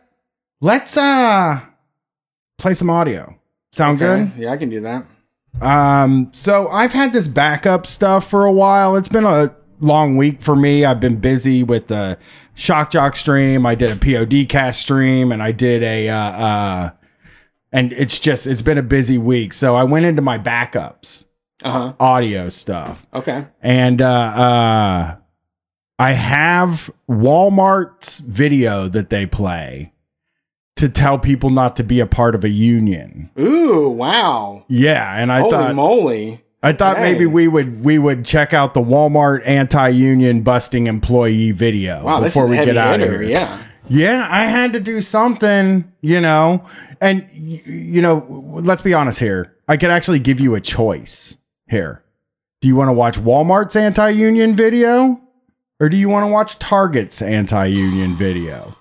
let's uh play some audio. Sound okay. Yeah, I can do that. Um, so I've had this backup stuff for a while. It's been a long week for me. I've been busy with the Shock Jock stream. I did a POD cast stream and I did a uh uh and it's just it's been a busy week. So I went into my backups, Uh huh. audio stuff. Okay. and uh, uh, I have Walmart's video that they play to tell people not to be a part of a union. Ooh, wow. Yeah, and I thought, Holy thought moly. I thought maybe we would we would check out the Walmart anti-union busting employee video Wow, before we get out of here. Yeah. Yeah, I had to do something, you know. And you know, let's be honest here. I could actually give you a choice here. Do you want to watch Walmart's anti-union video or do you want to watch Target's anti-union video?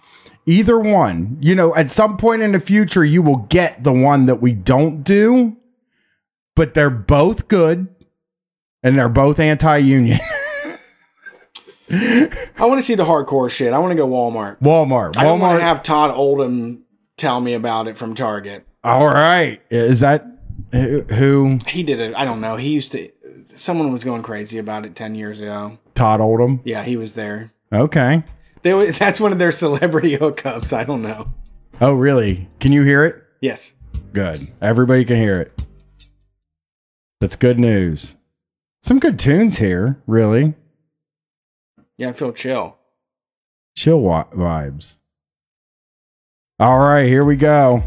Either one. You know, at some point in the future you will get the one that we don't do, but they're both good and they're both anti-union. I want to see the hardcore shit. I want to go Walmart. Walmart. Walmart. I don't want to have Todd Oldham tell me about it from Target. All right. Is that who? He did it. I don't know. He used to. Someone was going crazy about it ten years ago. Todd Oldham? Yeah, he was there. Okay. They, that's one of their celebrity hookups. I don't know. Oh, really? Can you hear it? Yes. Good. Everybody can hear it. That's good news. Some good tunes here, really. Yeah, I feel chill. Chill wa- vibes. All right, here we go.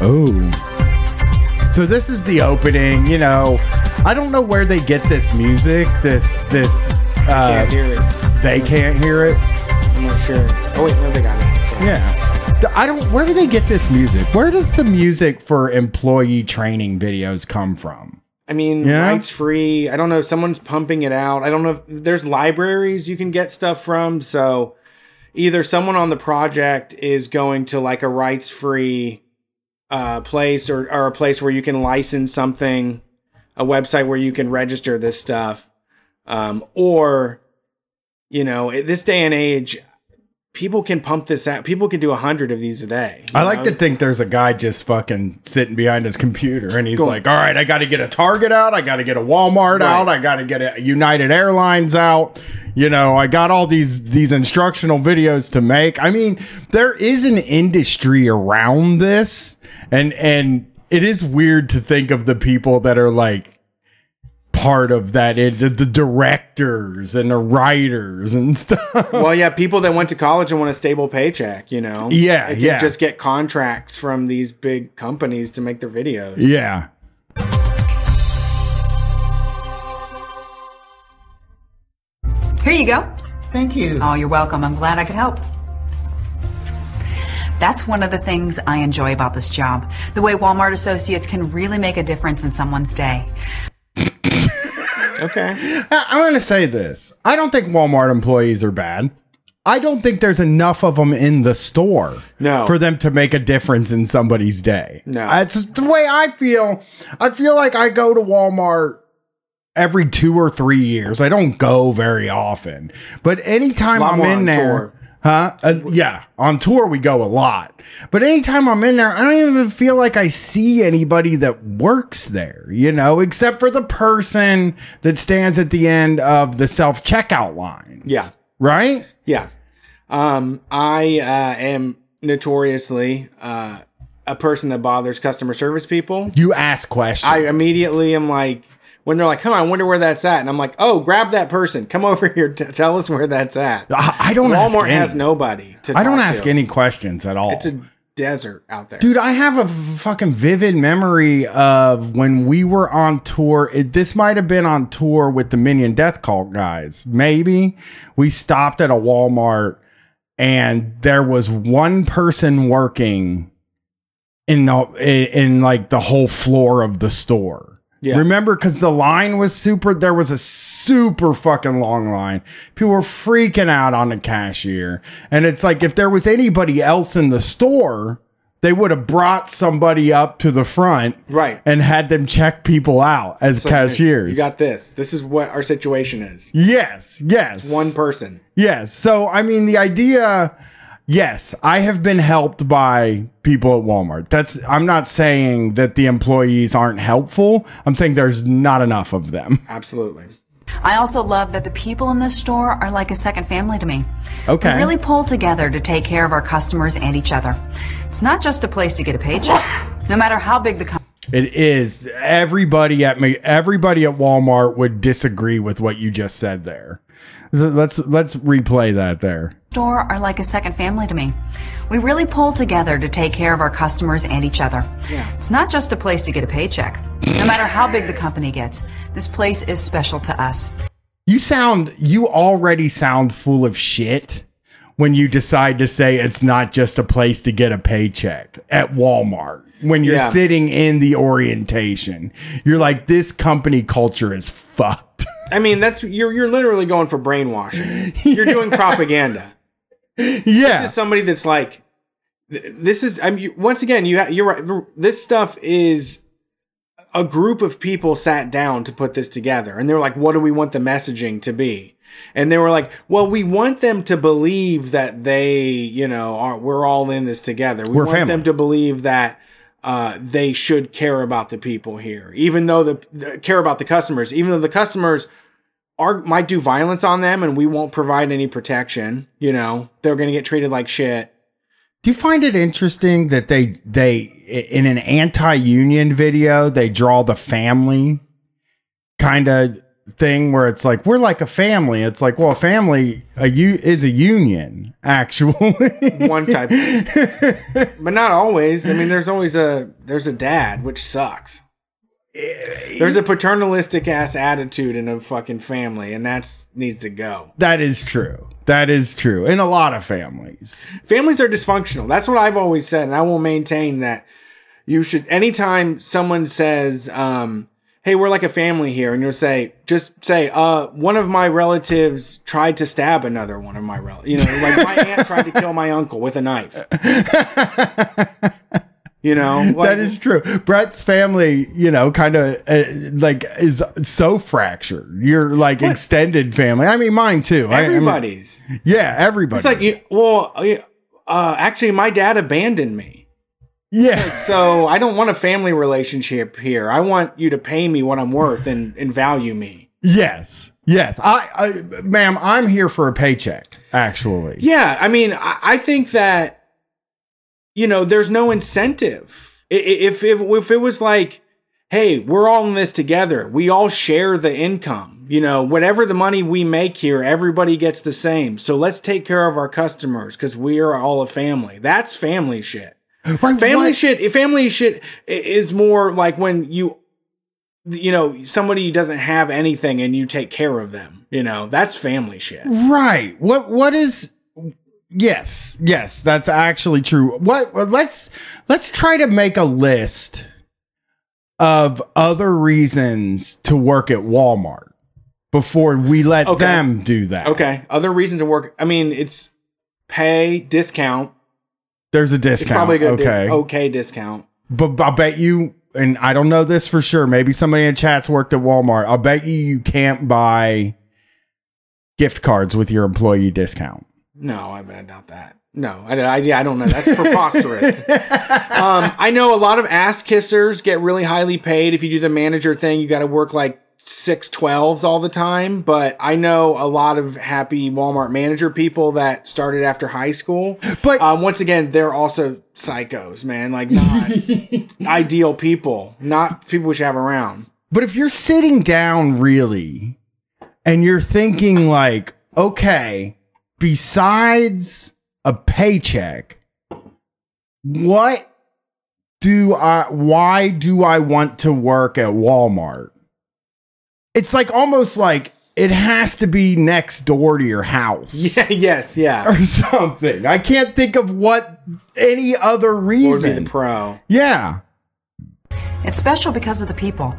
Oh. So this is the opening, you know. I don't know where they get this music. This this Can't uh it. they can't hear it. I'm not sure. Oh wait, no, they got it. Sorry. Yeah. I don't where do they get this music? Where does the music for employee training videos come from? I mean, Yeah. rights free. I don't know. Someone's pumping it out. I don't know. If, there's libraries you can get stuff from. So either someone on the project is going to like a rights free uh, place or, or a place where you can license something, a website where you can register this stuff. Um, or, you know, at this day and age, people can pump this out. People can do a hundred of these a day. I like know? to think there's a guy just fucking sitting behind his computer and he's Go on. like, all right, I got to get a Target out. I got to get a Walmart Right. out. I got to get a United Airlines out. You know, I got all these these instructional videos to make. I mean, there is an industry around this and and it is weird to think of the people that are like part of that it, the, the directors and the writers and stuff. well, yeah, people that went to college and want a stable paycheck, you know. Yeah, They yeah. Just get contracts from these big companies to make their videos. yeah. Here you go. Thank you. Oh, you're welcome. I'm glad I could help. That's one of the things I enjoy about this job. The way Walmart associates can really make a difference in someone's day. Okay. I'm going to say this. I don't think Walmart employees are bad. I don't think there's enough of them in the store No. for them to make a difference in somebody's day. No. That's the way I feel. I feel like I go to Walmart every two or three years. I don't go very often, but anytime I'm in there, tour. Huh? Uh, yeah, on tour we go a lot. But anytime I'm in there, I don't even feel like I see anybody that works there, you know, except for the person that stands at the end of the self checkout line. Yeah. Right? Yeah. Um, I uh, am notoriously uh, a person that bothers customer service people. You ask questions. I immediately am like, when they're like, huh, I wonder where that's at. And I'm like, oh, grab that person. Come over here. T- tell us where that's at. I, I don't ask Walmart any- has nobody to I don't ask to. any questions at all. It's a desert out there. Dude, I have a fucking vivid memory of when we were on tour. It, this might have been on tour with the Minion Death Cult guys. Maybe we stopped at a Walmart and there was one person working in the in, in like the whole floor of the store. Yeah. Remember, because the line was super, there was a super fucking long line. People were freaking out on the cashier. And it's like, if there was anybody else in the store, they would have brought somebody up to the front Right. and had them check people out as So, hey, cashiers. You got this. This is what our situation is. yes, yes. One person. Yes. So, I mean, the idea, yes, I have been helped by people at Walmart. That's, I'm not saying that the employees aren't helpful. I'm saying there's not enough of them. Absolutely. I also love that the people in this store are like a second family to me. Okay. We really pull together to take care of our customers and each other. It's not just a place to get a paycheck. No matter how big the company It is. Everybody at me, everybody at Walmart would disagree with what you just said there. So let's let's replay that there. store are like a second family to me. We really pull together to take care of our customers and each other. Yeah. It's not just a place to get a paycheck. No matter how big the company gets, this place is special to us. You sound you already sound full of shit when you decide to say it's not just a place to get a paycheck at Walmart. When you're Yeah. sitting in the orientation, you're like this company culture is fucked. I mean, that's you're you're literally going for brainwashing. You're doing propaganda. yeah. This is somebody that's like, this is. I mean, once again, you ha- you're right. This stuff is a group of people sat down to put this together, and they're like, "What do we want the messaging to be?" And they were like, "Well, we want them to believe that they, you know, are we're all in this together. We We're want family. them to believe that." Uh, they should care about the people here, even though the, the care about the customers, even though the customers are might do violence on them and we won't provide any protection, you know, they're going to get treated like shit. Do you find it interesting that they they in an anti-union video they draw the family kind of thing where it's like we're like a family. It's like well, a family a u- is a union actually. One type, but not always. I mean, there's always a there's a dad, which sucks. There's a paternalistic ass attitude in a fucking family, and that's needs to go. that is true. That is true in a lot of families. Families are dysfunctional. That's what I've always said, and I will maintain that you should. Anytime someone says, um, "Hey, we're like a family here," and you'll say, just say, "Uh, one of my relatives tried to stab another one of my relatives. You know, like my aunt tried to kill my uncle with a knife." You know, like, that is true. Brett's family, you know, kind of uh, like is so fractured. You're like extended family. I mean, mine too. I- I mean, everybody's. yeah, everybody. It's like, you, well, uh, actually, my dad abandoned me. Yeah. So I don't want a family relationship here. I want you to pay me what I'm worth and, and value me. Yes. Yes. I, I, ma'am, I'm here for a paycheck, actually. Yeah, I mean, I, I think that you know, there's no incentive. If if if it was like, hey, we're all in this together. We all share the income. You know, whatever the money we make here, everybody gets the same. So let's take care of our customers because we are all a family. That's family shit. Right, Family what- shit. Family shit is more like when you, you know, somebody doesn't have anything and you take care of them. You know, that's family shit. Right. What what is Yes. Yes, that's actually true. What let's let's try to make a list of other reasons to work at Walmart before we let Okay. them do that. Okay. Other reasons to work. I mean, it's pay discount. There's a It's discount. probably a good okay. di- okay discount. But I bet you, and I don't know this for sure. Maybe somebody in chat's worked at Walmart. I'll bet you you can't buy gift cards with your employee discount. No, I, I doubt that. No, I, I, I don't know. That's preposterous. um, I know a lot of ass kissers get really highly paid. If you do the manager thing, you got to work like six twelves all the time. But I know a lot of happy Walmart manager people that started after high school. But Um, once again, they're also psychos, man. Like not ideal people, not people we should have around. But if you're sitting down really and you're thinking like, okay, besides a paycheck, what do I why do I want to work at Walmart? It's like almost like it has to be next door to your house. Yeah. Yes. Yeah. Or something. I can't think of what any other What would be the reason. pro? yeah. It's special because of the people.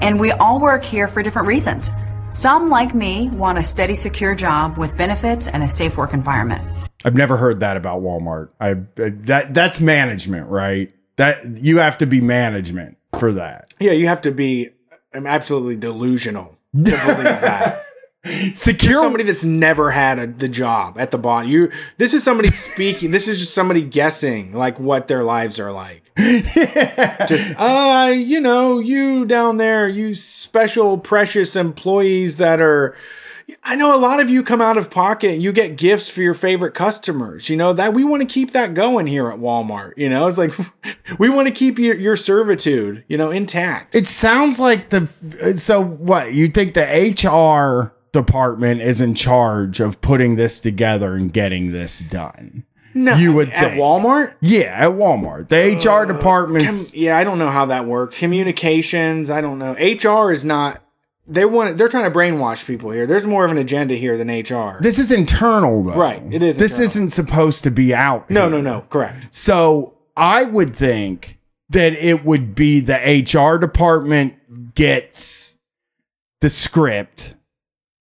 And we all work here for different reasons. Some, like me, want a steady, secure job with benefits and a safe work environment. I've never heard that about Walmart. I that that's management, right? That you have to be management for that. Yeah, you have to be um, absolutely delusional to believe that. Secure somebody that's never had a, the job at the bottom. You. This is somebody speaking. this is just somebody guessing like what their lives are like. Just uh, you know, you down there, you special precious employees that are, I know a lot of you come out of pocket and you get gifts for your favorite customers. You know that we want to keep that going here at Walmart. You know, it's like we want to keep your, your servitude, you know, intact. It sounds like the so what you think the HR department is in charge of putting this together and getting this done. no, you would at think. Walmart. Yeah, at Walmart. The HR uh, Com- yeah, I don't know how that works. Communications, I don't know. HR is not. They want. They're trying to brainwash people here. There's more of an agenda here than HR. this is internal though. Right, it is This internal. isn't supposed to be out. no, here. no, no. Correct. So I would think that it would be the HR department gets the script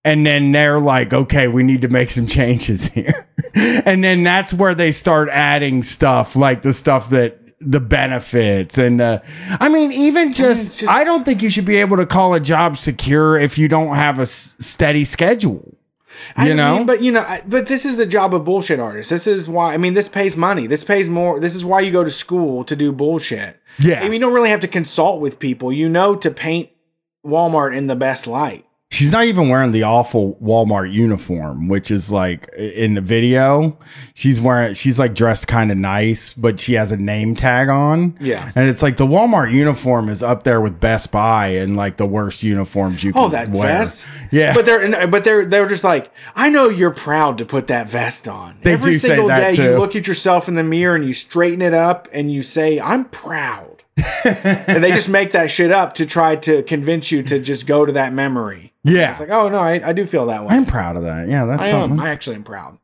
and then they're like, okay, we need to make some changes here. and then that's where they start adding stuff like the stuff that the benefits and uh, I mean even just, it's just- I don't think you should be able to call a job secure if you don't have a s- steady schedule. I You know? mean, but you know, I- but this is the job of bullshit artists. This is why. I mean, this pays money. This pays more. This is why you go to school to do bullshit. Yeah. I mean, you don't really have to consult with people. You know to paint Walmart in the best light. She's not even wearing the awful Walmart uniform, which is like in the video. She's wearing, she's like dressed kind of nice, but she has a name tag on. Yeah. And it's like the Walmart uniform is up there with Best Buy and like the worst uniforms you oh, can Oh, that wear. vest. Yeah. But they're but they're they're just like, I know you're proud to put that vest on. They Every single day you look at yourself in the mirror and you straighten it up and you say, I'm proud. And they just make that shit up to try to convince you to just go to that memory. yeah. It's like, oh no, I, I do feel that way. I'm proud of that. Yeah. That's I something. am. I actually am proud.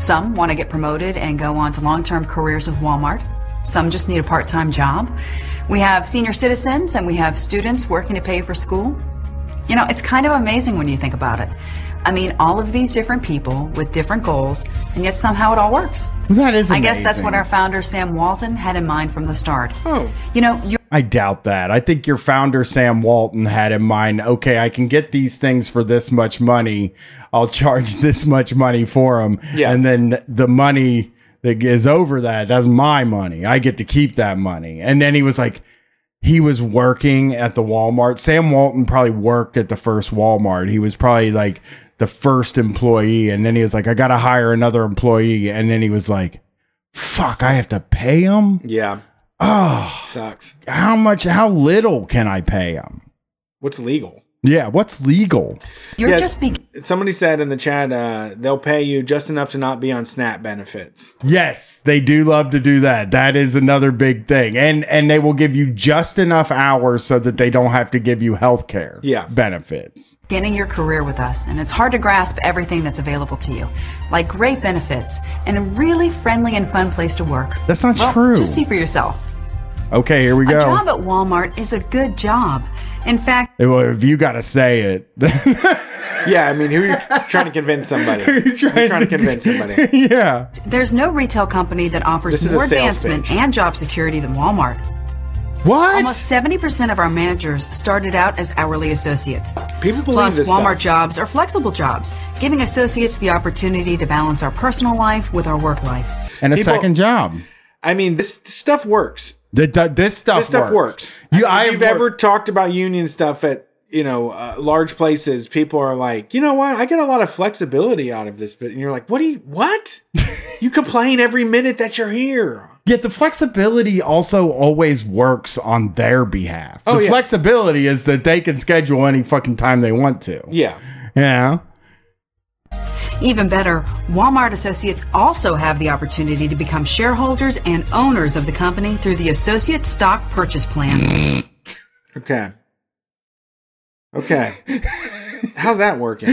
Some want to get promoted and go on to long term careers with Walmart. Some just need a part time job. We have senior citizens and we have students working to pay for school. You know, it's kind of amazing when you think about it. I mean, all of these different people with different goals, and yet somehow it all works. that is I guess that's what our founder, Sam Walton, had in mind from the start. Oh. You know, you're I doubt that. I think your founder, Sam Walton, had in mind, okay, I can get these things for this much money. I'll charge this much money for them. Yeah. And then the money that is over that, that's my money. I get to keep that money. And then he was like, he was working at the Walmart. Sam Walton probably worked at the first Walmart. He was probably like the first employee. And then he was like, I got to hire another employee. And then he was like, fuck, I have to pay him? Yeah. Oh Sucks. how much how little can i pay him What's legal? Yeah what's legal you're Yeah. just beginning. Somebody said in the chat, uh, they'll pay you just enough to not be on SNAP benefits. yes they do love to do that that is another big thing and and they will give you just enough hours so that they don't have to give you health care Yeah. benefits beginning your career with us, and it's hard to grasp everything that's available to you, like great benefits and a really friendly and fun place to work. that's not Well, true just see for yourself. Okay here we go. A go job at Walmart is a good job. In fact, well, if you gotta say it Yeah, I mean, who are you trying to convince somebody? You're You're trying to convince somebody. yeah there's no retail company that offers This more advancement pitch. and job security than Walmart. what Almost 70% of our managers started out as hourly associates. People believe Plus, this Walmart stuff. jobs are flexible jobs, giving associates the opportunity to balance our personal life with our work life. and a people- second job I mean, this, this stuff works. Th- th- this stuff This stuff works. you if i've you've worked- ever talked about union stuff at you know uh, large places, people are like, you know what? I get a lot of flexibility out of this, but and you're like, what do you what? you complain every minute that you're here. Yet the flexibility also always works on their behalf. Oh, the yeah. flexibility is that they can schedule any fucking time they want to. Yeah. Yeah. Even better, Walmart associates also have the opportunity to become shareholders and owners of the company through the Associate Stock Purchase Plan. Okay. Okay. How's that working?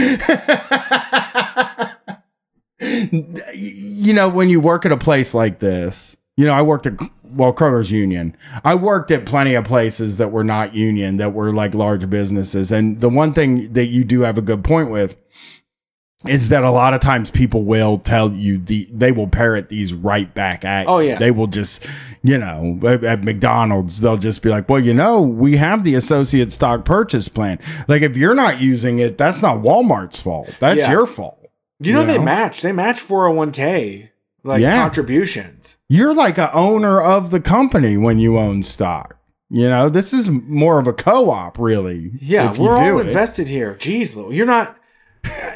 you know, when you work at a place like this, you know, I worked at well, Kroger's union. I worked at plenty of places that were not union, that were like large businesses. And the one thing that you do have a good point with is that a lot of times people will tell you the they will parrot these right back at Oh, you. yeah. They will just, you know, at, at McDonald's, they'll just be like, Well, you know, we have the associate stock purchase plan. Like if you're not using it, that's not Walmart's fault. That's Yeah. your fault. You know, You they match. They match 401k like Yeah. contributions. You're like a owner of the company when you own stock. You know, this is more of a co-op, really. Yeah, we're all it. invested here. Jeez, Lou, you're not.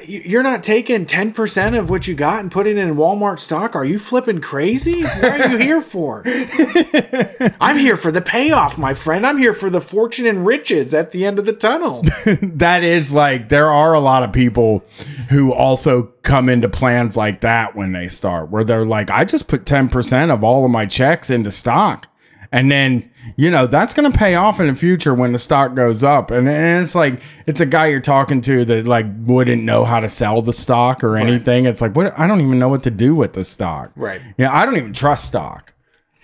You- You're not taking 10% of what you got and putting it in Walmart stock. Are you flipping crazy? What are you here for? I'm here for the payoff, my friend. I'm here for the fortune and riches at the end of the tunnel. that is like there are a lot of people who also come into plans like that when they start where they're like i just put 10% of all of my checks into stock and then you know that's going to pay off in the future when the stock goes up and, and it's like it's a guy you're talking to that like wouldn't know how to sell the stock or anything it's like what i don't even know what to do with the stock Right. yeah i don't even trust stock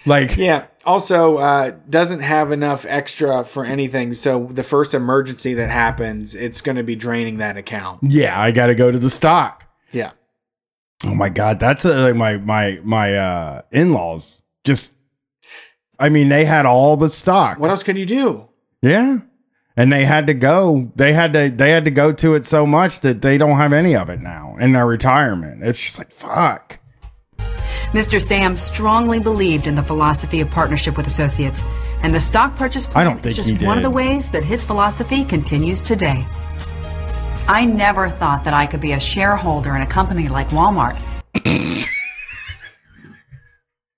like Yeah. Also, uh, doesn't have enough extra for anything. So the first emergency that happens, it's going to be draining that account. yeah i got to go to the stock Yeah. Oh my god, that's uh, like my my my uh in-laws. Just I mean, they had all the stock. What else can you do? Yeah. And they had to go. They had to they had to go to it so much that they don't have any of it now in their retirement. It's just like fuck. Mr. Sam strongly believed in the philosophy of partnership with associates, and the stock purchase plan don't is think just he one of the ways that his philosophy continues today. I never thought that I could be a shareholder in a company like Walmart.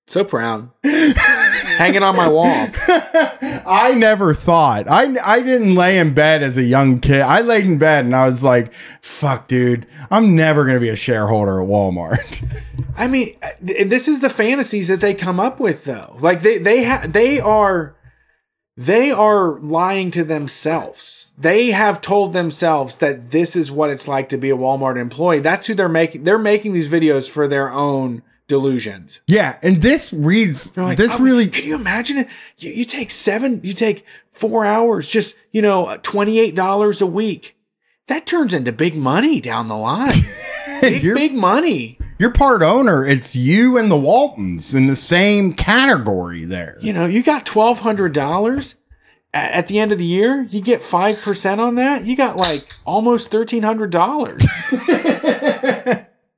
So proud. Hanging on my wall. I never thought. I I didn't lay in bed as a young kid. I laid in bed and I was like, fuck dude, I'm never going to be a shareholder at Walmart. I mean, this is the fantasies that they come up with, though. Like they they ha- they are they are lying to themselves. They have told themselves that this is what it's like to be a Walmart employee. That's who they're making. They're making these videos for their own delusions. yeah, and this reads like, this "Oh, really Can you imagine it? You, you take seven. You take four hours. Just you know, twenty eight dollars a week. That turns into big money down the line. big big money. You're part owner. It's you and the Waltons in the same category there. you know, you got twelve hundred dollars at the end of the year. You get five percent on that. You got like almost thirteen hundred dollars.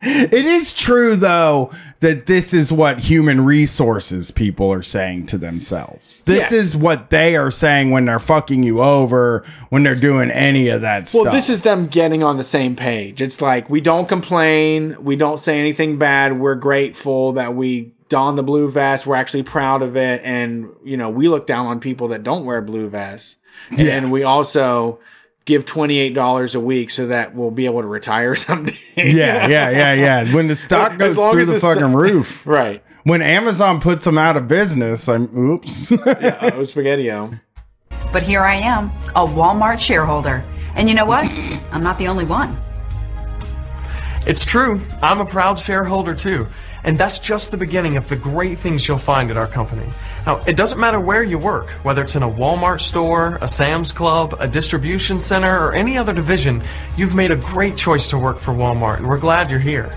It is true though that this is what human resources people are saying to themselves. This Yes. is what they are saying when they're fucking you over, when they're doing any of that well, stuff. Well, this is them getting on the same page. It's like we don't complain, we don't say anything bad. We're grateful that we don the blue vest. We're actually proud of it, and you know, we look down on people that don't wear blue vests. Yeah. And we also give twenty eight dollars a week so that we'll be able to retire someday. yeah, yeah, yeah, yeah. When the stock As goes long through as the, the fucking sto- roof. right. When Amazon puts them out of business, I'm oops. Yeah, oh, spaghetti-o. Oh. But here I am, a Walmart shareholder. And you know what? I'm not the only one. It's true. I'm a proud shareholder too. And that's just the beginning of the great things you'll find at our company. Now, it doesn't matter where you work, whether it's in a Walmart store, a Sam's Club, a distribution center, or any other division, you've made a great choice to work for Walmart, and we're glad you're here.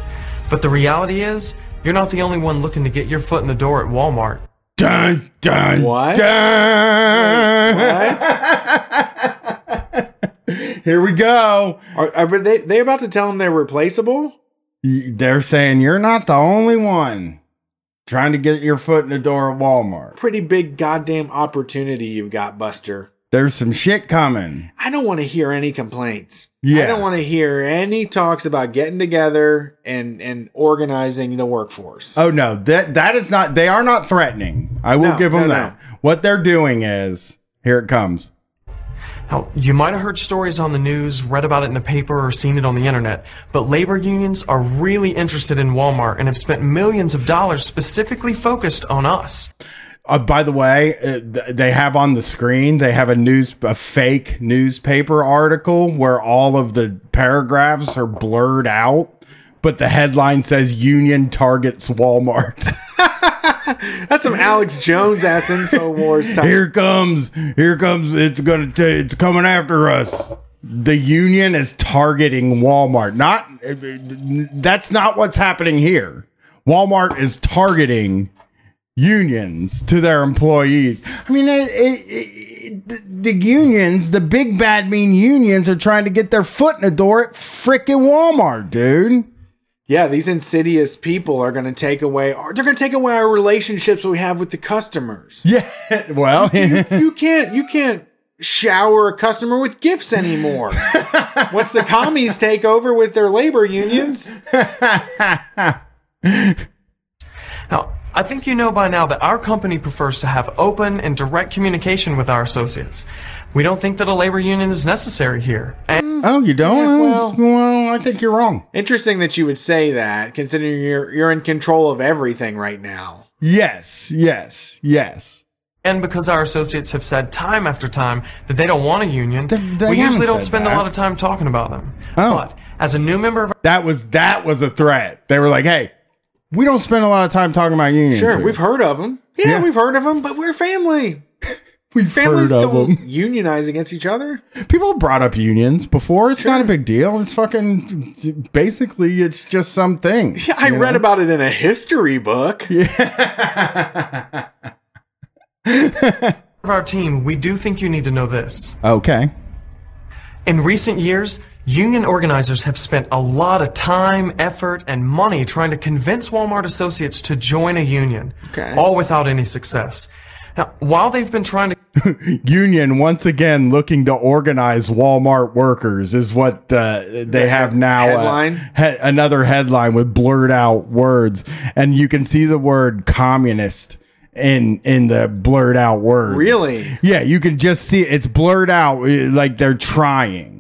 But the reality is, you're not the only one looking to get your foot in the door at Walmart. dun dun What? dun. Here we go. Are, are they they about to tell them they're replaceable? They're saying you're not the only one trying to get your foot in the door at Walmart. Pretty big goddamn opportunity you've got, Buster. There's some shit coming. I don't want to hear any complaints. Yeah. I don't want to hear any talks about getting together and and organizing the workforce. Oh no, that that is not. They are not threatening. I will No, give them no, that. What they're doing is here it comes. Now, you might have heard stories on the news, read about it in the paper, or seen it on the internet, but labor unions are really interested in Walmart and have spent millions of dollars specifically focused on us. Uh, by the way, uh, th- they have on the screen. They have a news, a fake newspaper article where all of the paragraphs are blurred out, but the headline says "Union targets Walmart." That's some Alex Jones ass Infowars type. here comes, here comes. It's gonna, t- it's coming after us. The union is targeting Walmart. Not that's not what's happening here. Walmart is targeting unions to their employees. I mean, it, it, it, the, unions, the big bad mean unions, are trying to get their foot in the door at frickin' Walmart, dude. Yeah, these insidious people are going to take away. Or they're going to take away our relationships we have with the customers. Yeah, well, you, you can't. You can't shower a customer with gifts anymore. Once the commies take over with their labor unions, Now, I think you know by now that our company prefers to have open and direct communication with our associates. We don't think that a labor union is necessary here. And oh, you don't? Yeah, well, well- I think you're wrong. interesting that you would say that, considering you're you're in control of everything right now. Yes, yes, yes. and because our associates have said time after time that they don't want a union, They- they we usually don't spend that. a lot of time talking about them. Oh. But as a new member of That was that was a threat. They were like, "Hey, we don't spend a lot of time talking about unions." Sure, here. we've heard of them. Yeah, Yeah. we've heard of them, but we're family. we've Families heard of don't them. unionize against each other. People brought up unions before. It's not a big deal. It's fucking basically it's just something. Yeah, I read know? about it in a history book. Yeah. of our team, we do think you need to know this. okay. In recent years, union organizers have spent a lot of time, effort, and money trying to convince Walmart associates to join a union, Okay. all without any success. Now, while they've been trying to Union once again looking to organize Walmart workers is what uh, they have now. uh, headline? he- another headline with blurred out words, and you can see the word communist in in the blurred out words. Really? Yeah, you can just see it. it's blurred out uh, like they're trying.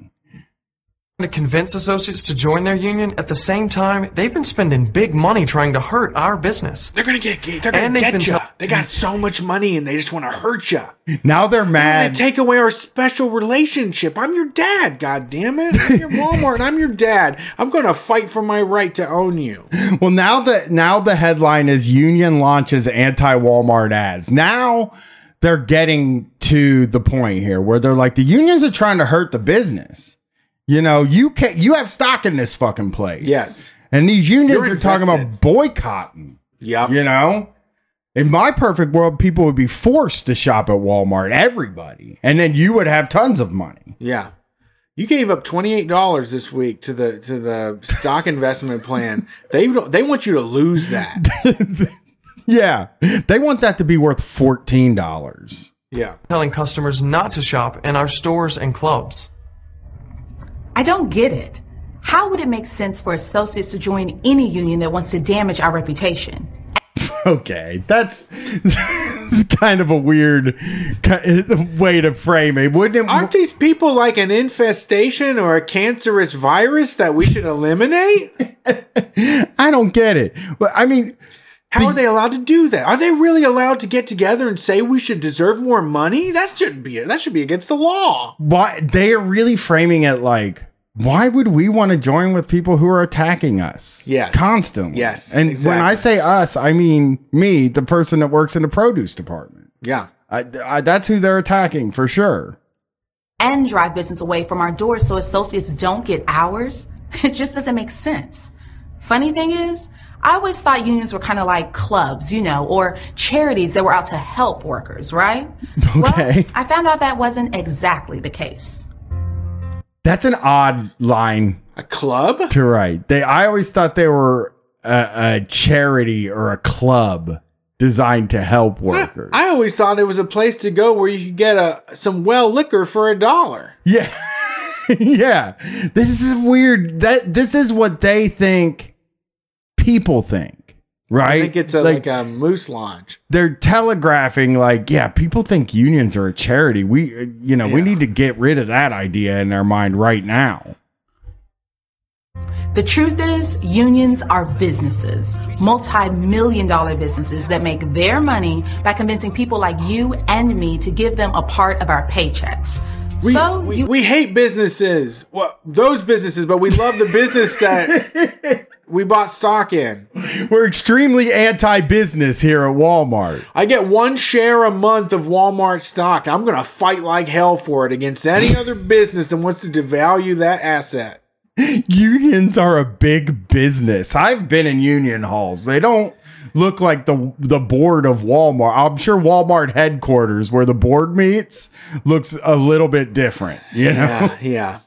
To convince associates to join their union, at the same time, they've been spending big money trying to hurt our business. They're gonna get. They're gonna And they've get been you. tell- they got so much money, and they just want to hurt you. Now they're mad. They're mad. gonna take away our special relationship. I'm your dad. God damn it! I'm your Walmart. I'm your dad. I'm gonna fight for my right to own you. Well, now that now the headline is Union launches anti-Walmart ads. Now they're getting to the point here where they're like the unions are trying to hurt the business. You know, you can you have stock in this fucking place. Yes. And these unions You're are talking about boycotting. Yep. You know? In my perfect world, people would be forced to shop at Walmart, everybody. And then you would have tons of money. Yeah. You gave up twenty eight dollars this week to the to the stock investment plan. They don't, they want you to lose that. Yeah. They want that to be worth $14. Yeah. telling customers not to shop in our stores and clubs. I don't get it. How would it make sense for associates to join any union that wants to damage our reputation? Okay, that's kind of a weird ki- uh, way to frame it, wouldn't it? Aren't these people like an infestation or a cancerous virus that we should eliminate? I don't get it. But I mean, How are they allowed to do that? Are they really allowed to get together and say we should deserve more money? That shouldn't be. That should be against the law. why they are really framing it like, why would we want to join with people who are attacking us? Yes. constantly. Yes, and when I say us, I mean me, the person that works in the produce department. Yeah. I, I, that's who they're attacking for sure. And drive business away from our doors so associates don't get ours? It just doesn't make sense. Funny thing is, I always thought unions were kind of like clubs, you know, or charities that were out to help workers, right? Okay. Well, I found out that wasn't exactly the case. That's an odd line A club? to write. They, I always thought they were a, a charity or a club designed to help workers. I always thought it was a place to go where you could get a some well liquor for a dollar. yeah, yeah. This is weird. That this is what they think people think, right? I think it's a, like, a moose lodge. they're telegraphing like, yeah, people think unions are a charity. We, uh, you know, we need to get rid of that idea in their mind right now. The truth is, unions are businesses, multi million dollar businesses that make their money by convincing people like you and me to give them a part of our paychecks. We, so, we, you, we hate businesses. Well, those businesses, but we love the business that we bought stock in. We're extremely anti-business here at Walmart. I get one share a month of Walmart stock. I'm going to fight like hell for it against any other business that wants to devalue that asset. Unions are a big business. I've been in union halls. They don't look like the the board of Walmart. I'm sure Walmart headquarters where the board meets looks a little bit different, you know. Yeah, yeah.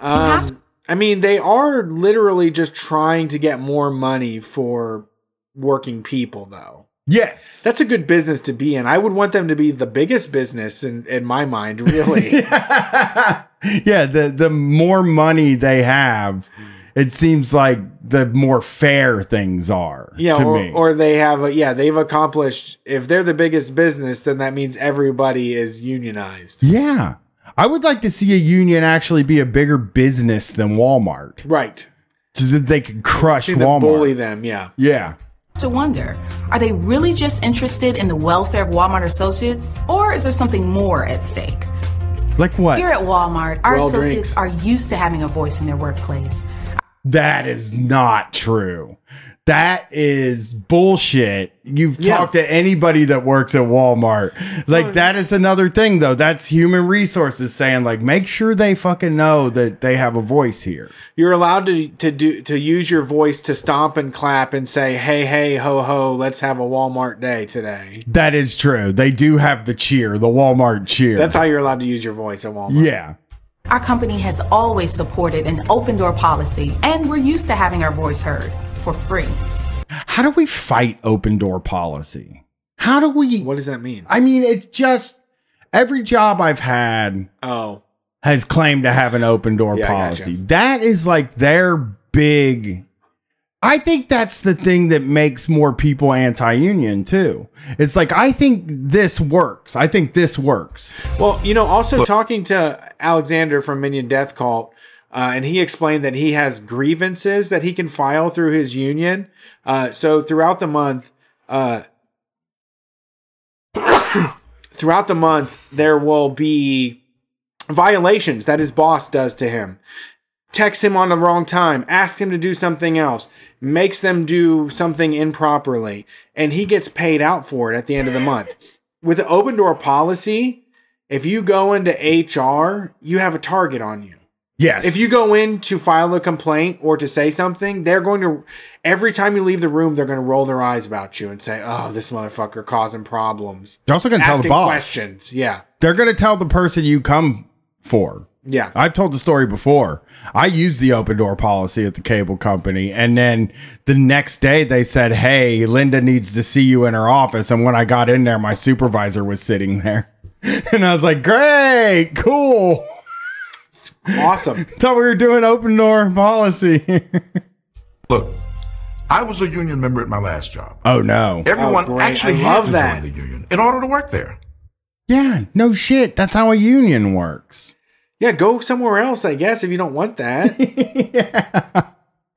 Um, I mean, they are literally just trying to get more money for working people, though. Yes. That's a good business to be in. I would want them to be the biggest business in, in my mind, really. yeah, the the more money they have, hmm. it seems like the more fair things are. Yeah, to or, me. or they have a, yeah, they've accomplished if they're the biggest business, then that means everybody is unionized. yeah, I would like to see a union actually be a bigger business than Walmart, Right. so that they could crush See them Walmart. bully them, yeah. Yeah, to wonder are they really just interested in the welfare of Walmart associates, or is there something more at stake? like what? Here at Walmart, our Well, associates drinks. are used to having a voice in their workplace. That is not true. That is bullshit. You've Yeah. talked to anybody that works at Walmart. Like oh, that is another thing though. That's human resources saying like make sure they fucking know that they have a voice here. You're allowed to to do to use your voice to stomp and clap and say, "Hey, hey, ho, ho, let's have a Walmart day today." That is true. They do have the cheer, the Walmart cheer. That's how you're allowed to use your voice at Walmart. Yeah. Our company has always supported an open door policy, and we're used to having our voice heard for free. How do we fight open door policy? How do we What does that mean? I mean, it's just every job I've had Oh, has claimed to have an open door Yeah, I gotcha. policy. That is like their big. I think that's the thing that makes more people anti-union too. It's like I think this works. I think this works. Well, you know, also talking to Alexander from Minion Death Cult, uh, and he explained that he has grievances that he can file through his union. Uh, so throughout the month, uh, throughout the month, there will be violations that his boss does to him. Text him on the wrong time, asks him to do something else, makes them do something improperly, and he gets paid out for it at the end of the month. With the open door policy, if you go into HR, you have a target on you. Yes. If you go in to file a complaint or to say something, they're going to every time you leave the room, they're going to roll their eyes about you and say, "Oh, this motherfucker causing problems." They're also going to tell the boss. questions. Yeah, They're going to tell the person you come for. yeah. I've told the story before. I used the open door policy at the cable company. And then the next day they said, Hey, Linda needs to see you in her office. And when I got in there, my supervisor was sitting there. And I was like, Great, cool. Awesome. Thought we were doing open door policy. Look, I was a union member at my last job. oh, no. Everyone oh, great. actually I had love to that. join the union in order to work there. Yeah, no shit. That's how a union works. Yeah, go somewhere else, I guess, if you don't want that. yeah.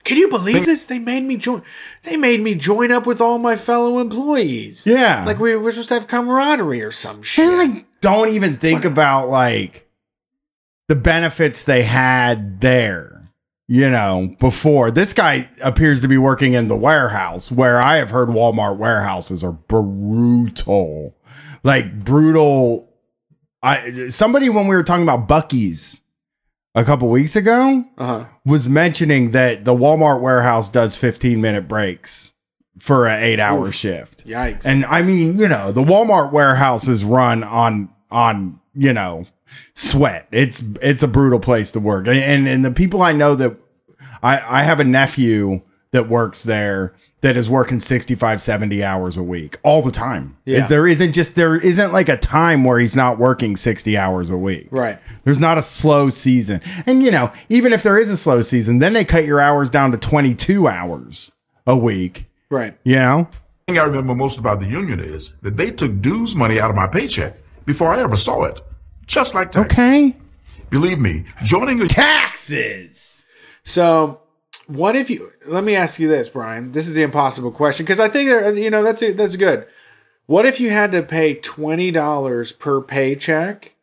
Can you believe this? They made me join. They made me join up with all my fellow employees. Yeah. like we were supposed to have camaraderie or some shit. And like, don't even think about like the benefits they had there. You know, before this guy appears to be working in the warehouse, where I have heard Walmart warehouses are brutal, like brutal. I somebody when we were talking about Buc-ee's a couple weeks ago Uh huh. was mentioning that the Walmart warehouse does 15 minute breaks for an eight hour Oof. shift. Yikes. And I mean, you know, the Walmart warehouse is run on on you know sweat. It's it's a brutal place to work, and and, and the people I know that I I have a nephew that works there that is working 65 70 hours a week all the time Yeah. there isn't just there isn't like a time where he's not working 60 hours a week right. there's not a slow season. And you know, even if there is a slow season, then they cut your hours down to 22 hours a week, Right. you know? The thing I remember most about the union is that they took dues money out of my paycheck before I ever saw it. Just like tax. Okay. Believe me, joining a Taxes. So, what if you? Let me ask you this, Brian. This is the impossible question because I think uh, you know that's that's good. What if you had to pay twenty dollars per paycheck,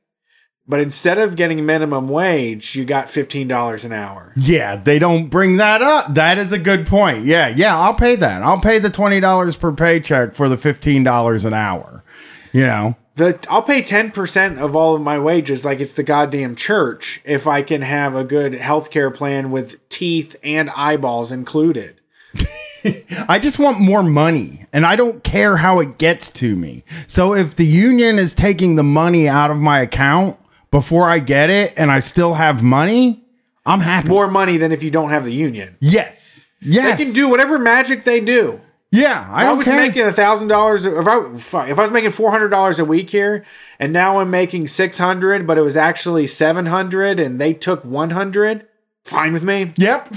but instead of getting minimum wage, you got fifteen dollars an hour? Yeah, they don't bring that up. That is a good point. Yeah, yeah, I'll pay that. I'll pay the $20 per paycheck for the $15 an hour. You know? The I'll pay ten percent of all of my wages, like it's the goddamn church, if I can have a good healthcare plan with teeth and eyeballs included. I just want more money and I don't care how it gets to me. So if the union is taking the money out of my account before I get it and I still have money, I'm happy. More money than if you don't have the union. yes. Yes. They can do whatever magic they do. Yeah, I I, was care. making a thousand dollars. If I if I was making four hundred dollars a week here, and now I'm making six hundred, but it was actually seven hundred, and they took one hundred. Fine with me. Yep.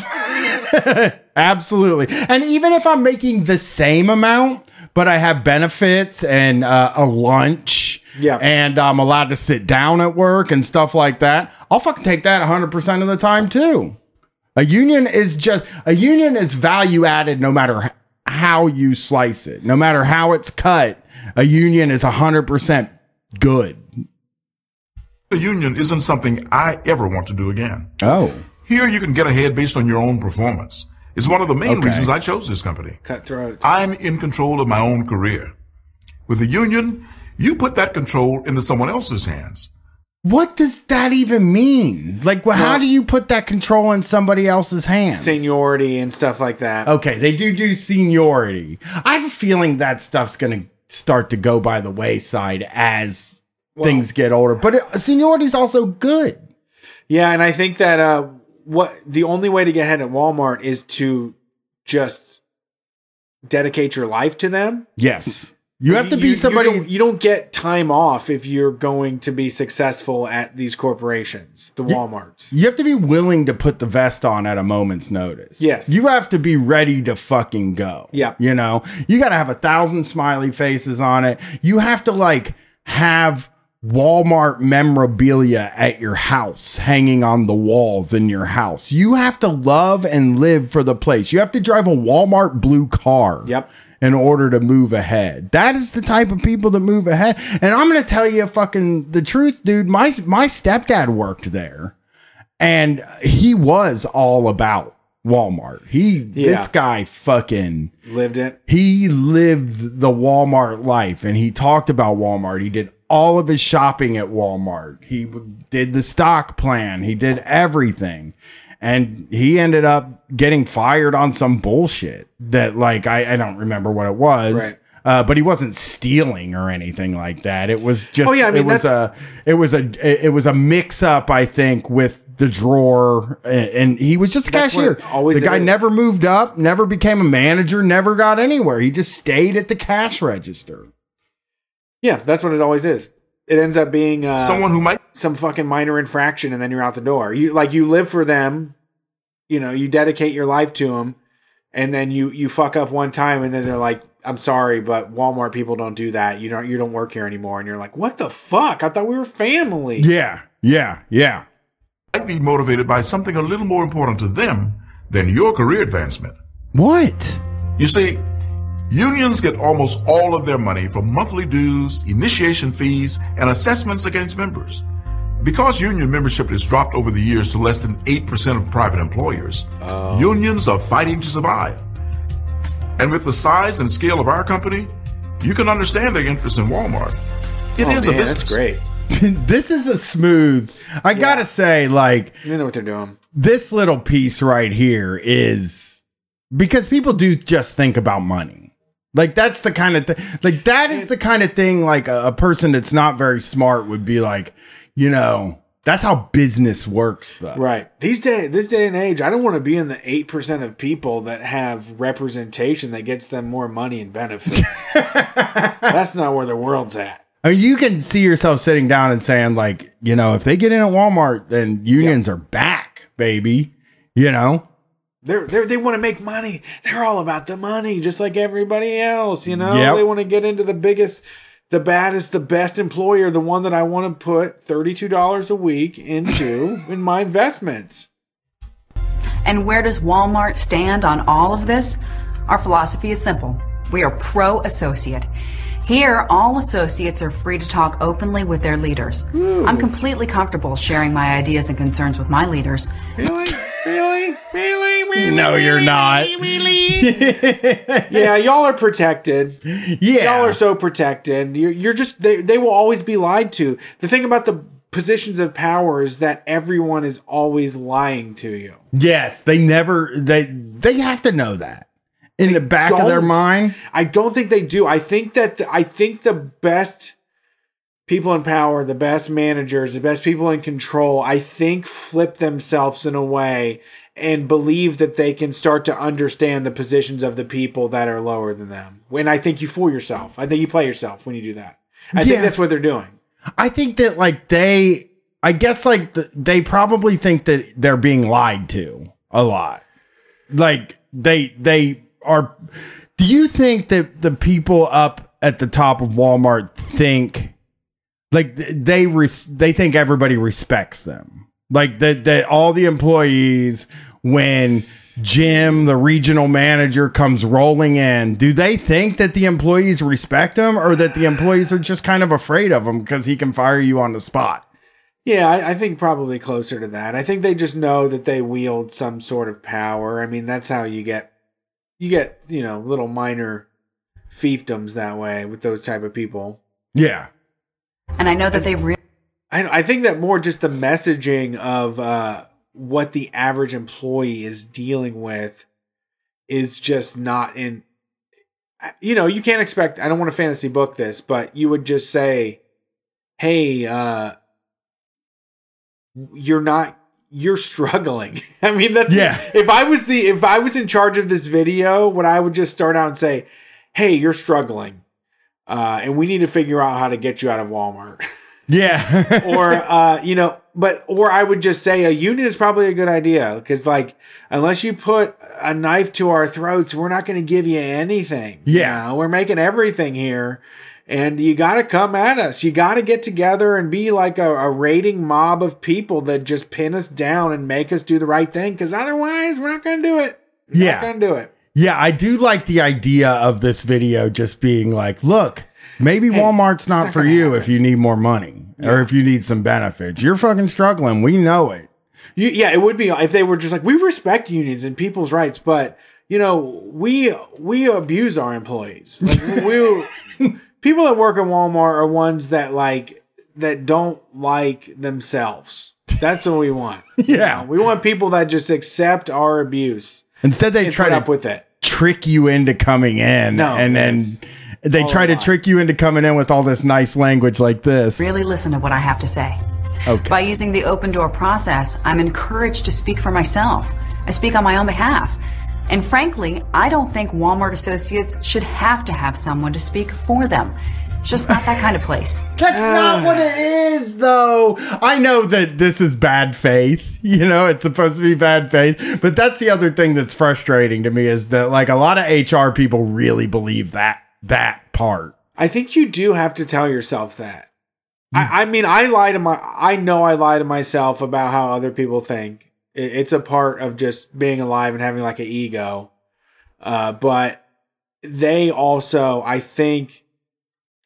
Absolutely. And even if I'm making the same amount, but I have benefits and uh, a lunch, Yeah. and I'm allowed to sit down at work and stuff like that, I'll fucking take that 100% of the time too. A union is just a union is value added no matter how you slice it. No matter how it's cut, a union is 100% good. The union isn't something I ever want to do again. Oh. Here you can get ahead based on your own performance. It's one of the main Okay. reasons I chose this company. Cutthroats. I'm in control of my own career. With the union, you put that control into someone else's hands. What does that even mean? Like, well, how do you put that control in somebody else's hands? Seniority and stuff like that. Okay, they do do seniority. I have a feeling that stuff's going to start to go by the wayside as things get older. But it, seniority is also good. Yeah, and I think that uh, what the only way to get ahead at Walmart is to just dedicate your life to them. Yes, you have to be somebody. You don't, you don't get time off if you're going to be successful at these corporations, the WalMarts. You have to be willing to put the vest on at a moment's notice. Yes. You have to be ready to fucking go. Yep. You know, you got to have a thousand smiley faces on it. You have to like have Walmart memorabilia at your house hanging on the walls in your house. You have to love and live for the place. You have to drive a Walmart blue car Yep. in order to move ahead. That is the type of people that move ahead. And I'm going to tell you fucking the truth, dude. My my stepdad worked there and he was all about Walmart. He this guy fucking Lived it. he lived the Walmart life and he talked about Walmart. He did all of his shopping at Walmart. He did the stock plan. He did everything. And he ended up getting fired on some bullshit that, like, I, I don't remember what it was. Right. Uh, but he wasn't stealing or anything like that. It was just, Oh, yeah, I mean, it was a, it was a, it was a mix up, I think, with the drawer, and, and he was just a cashier. always the guy is. never moved up, never became a manager, never got anywhere. He just stayed at the cash register. Yeah, that's what it always is. It ends up being uh, Someone who might some fucking minor infraction, and then you're out the door. You like you live for them. You know, you dedicate your life to them, and then you you fuck up one time, and then they're like, "I'm sorry, but Walmart people don't do that. You don't you don't work here anymore." And you're like, "What the fuck? I thought we were family." Yeah, yeah, yeah. might be motivated by something a little more important to them than your career advancement. What? You see, unions get almost all of their money from monthly dues, initiation fees, and assessments against members. Because union membership has dropped over the years to less than 8% of private employers, oh. unions are fighting to survive. And with the size and scale of our company, you can understand their interest in Walmart. It oh, is oh, a man, business. that's great. this is a smooth. I gotta say, like, They know what they're doing. this little piece right here is because people do just think about money. Like that's the kind of thing. Like that is the kind of thing. Like a, a person that's not very smart would be like, you know, that's how business works, though. Right. These day, this day and age, I don't want to be in the eight percent of people that have representation that gets them more money and benefits. That's not where the world's at. I mean, you can see yourself sitting down and saying, like, you know, if they get in at Walmart, then unions are back, baby. You know, They're, they're they want to make money. They're all about the money, just like everybody else. You know, Yep. they want to get into the biggest, the baddest, the best employer, the one that I want to put thirty two dollars a week into in my investments. And where does Walmart stand on all of this? Our philosophy is simple. We are pro associate. Here, all associates are free to talk openly with their leaders. I'm completely comfortable sharing my ideas and concerns with my leaders. Really, really, really, really. no, you're not. Yeah, y'all are protected. yeah, Y'all are so protected. You're, you're just they, they will always be lied to. The thing about the positions of power is that everyone is always lying to you. Yes, they never they they have to know that in the back of their mind. I don't think they do. I think that the, I think the best people in power, the best managers, the best people in control, I think flip themselves in a way and believe that they can start to understand the positions of the people that are lower than them. When I think you fool yourself. I think you play yourself when you do that. I Yeah. think that's what they're doing. I think that like they, I guess like th- they probably think that they're being lied to a lot. Like they they are. Do you think that the people up at the top of Walmart think like they res- they think everybody respects them? Like that that all the employees when Jim, the regional manager, comes rolling in, do they think that the employees respect him or that the employees are just kind of afraid of him because he can fire you on the spot? Yeah, I, I think probably closer to that. I think they just know that they wield some sort of power. I mean, that's how you get you get, you know, little minor fiefdoms that way with those type of people. Yeah. And I know that they really I, I think that more just the messaging of uh, what the average employee is dealing with is just not in. You know, you can't expect. I don't want to fantasy book this, but you would just say, "Hey, uh, you're not. You're struggling." I mean, that's Yeah. If I was the if I was in charge of this video, what I would just start out and say, "Hey, you're struggling." Uh, and we need to figure out how to get you out of Walmart. Yeah. or uh, you know, but or I would just say a union is probably a good idea because like unless you put a knife to our throats, we're not going to give you anything. you Yeah. know? we're making everything here. And you got to come at us. You got to get together and be like a, a raiding mob of people that just pin us down and make us do the right thing. Because otherwise, we're not going to do it. We're Yeah. not going to do it. yeah, I do like the idea of this video just being like, look, maybe Hey, Walmart's not, not for you happen. if you need more money or if you need some benefits. You're fucking struggling. We know it. You, yeah, it would be if they were just like we respect unions and people's rights, but you know we we abuse our employees. Like, we people that work at Walmart are ones that like that don't like themselves. That's what we want. You Yeah. know, we want people that just accept our abuse Instead, they try to up with it. trick you into coming in No, and then they try a to trick you into coming in with all this nice language like this. really listen to what I have to say. Okay. By using the open door process, I'm encouraged to speak for myself. I speak on my own behalf. And frankly, I don't think Walmart associates should have to have someone to speak for them. It's just not that kind of place. That's not what it is, though. I know that this is bad faith. You know, it's supposed to be bad faith. But that's the other thing that's frustrating to me is that, like, a lot of HR people really believe that that part. I think you do have to tell yourself that. I, hmm. I mean, I lie to my. I know I lie to myself about how other people think. It, it's a part of just being alive and having like an ego. Uh, but they also, I think,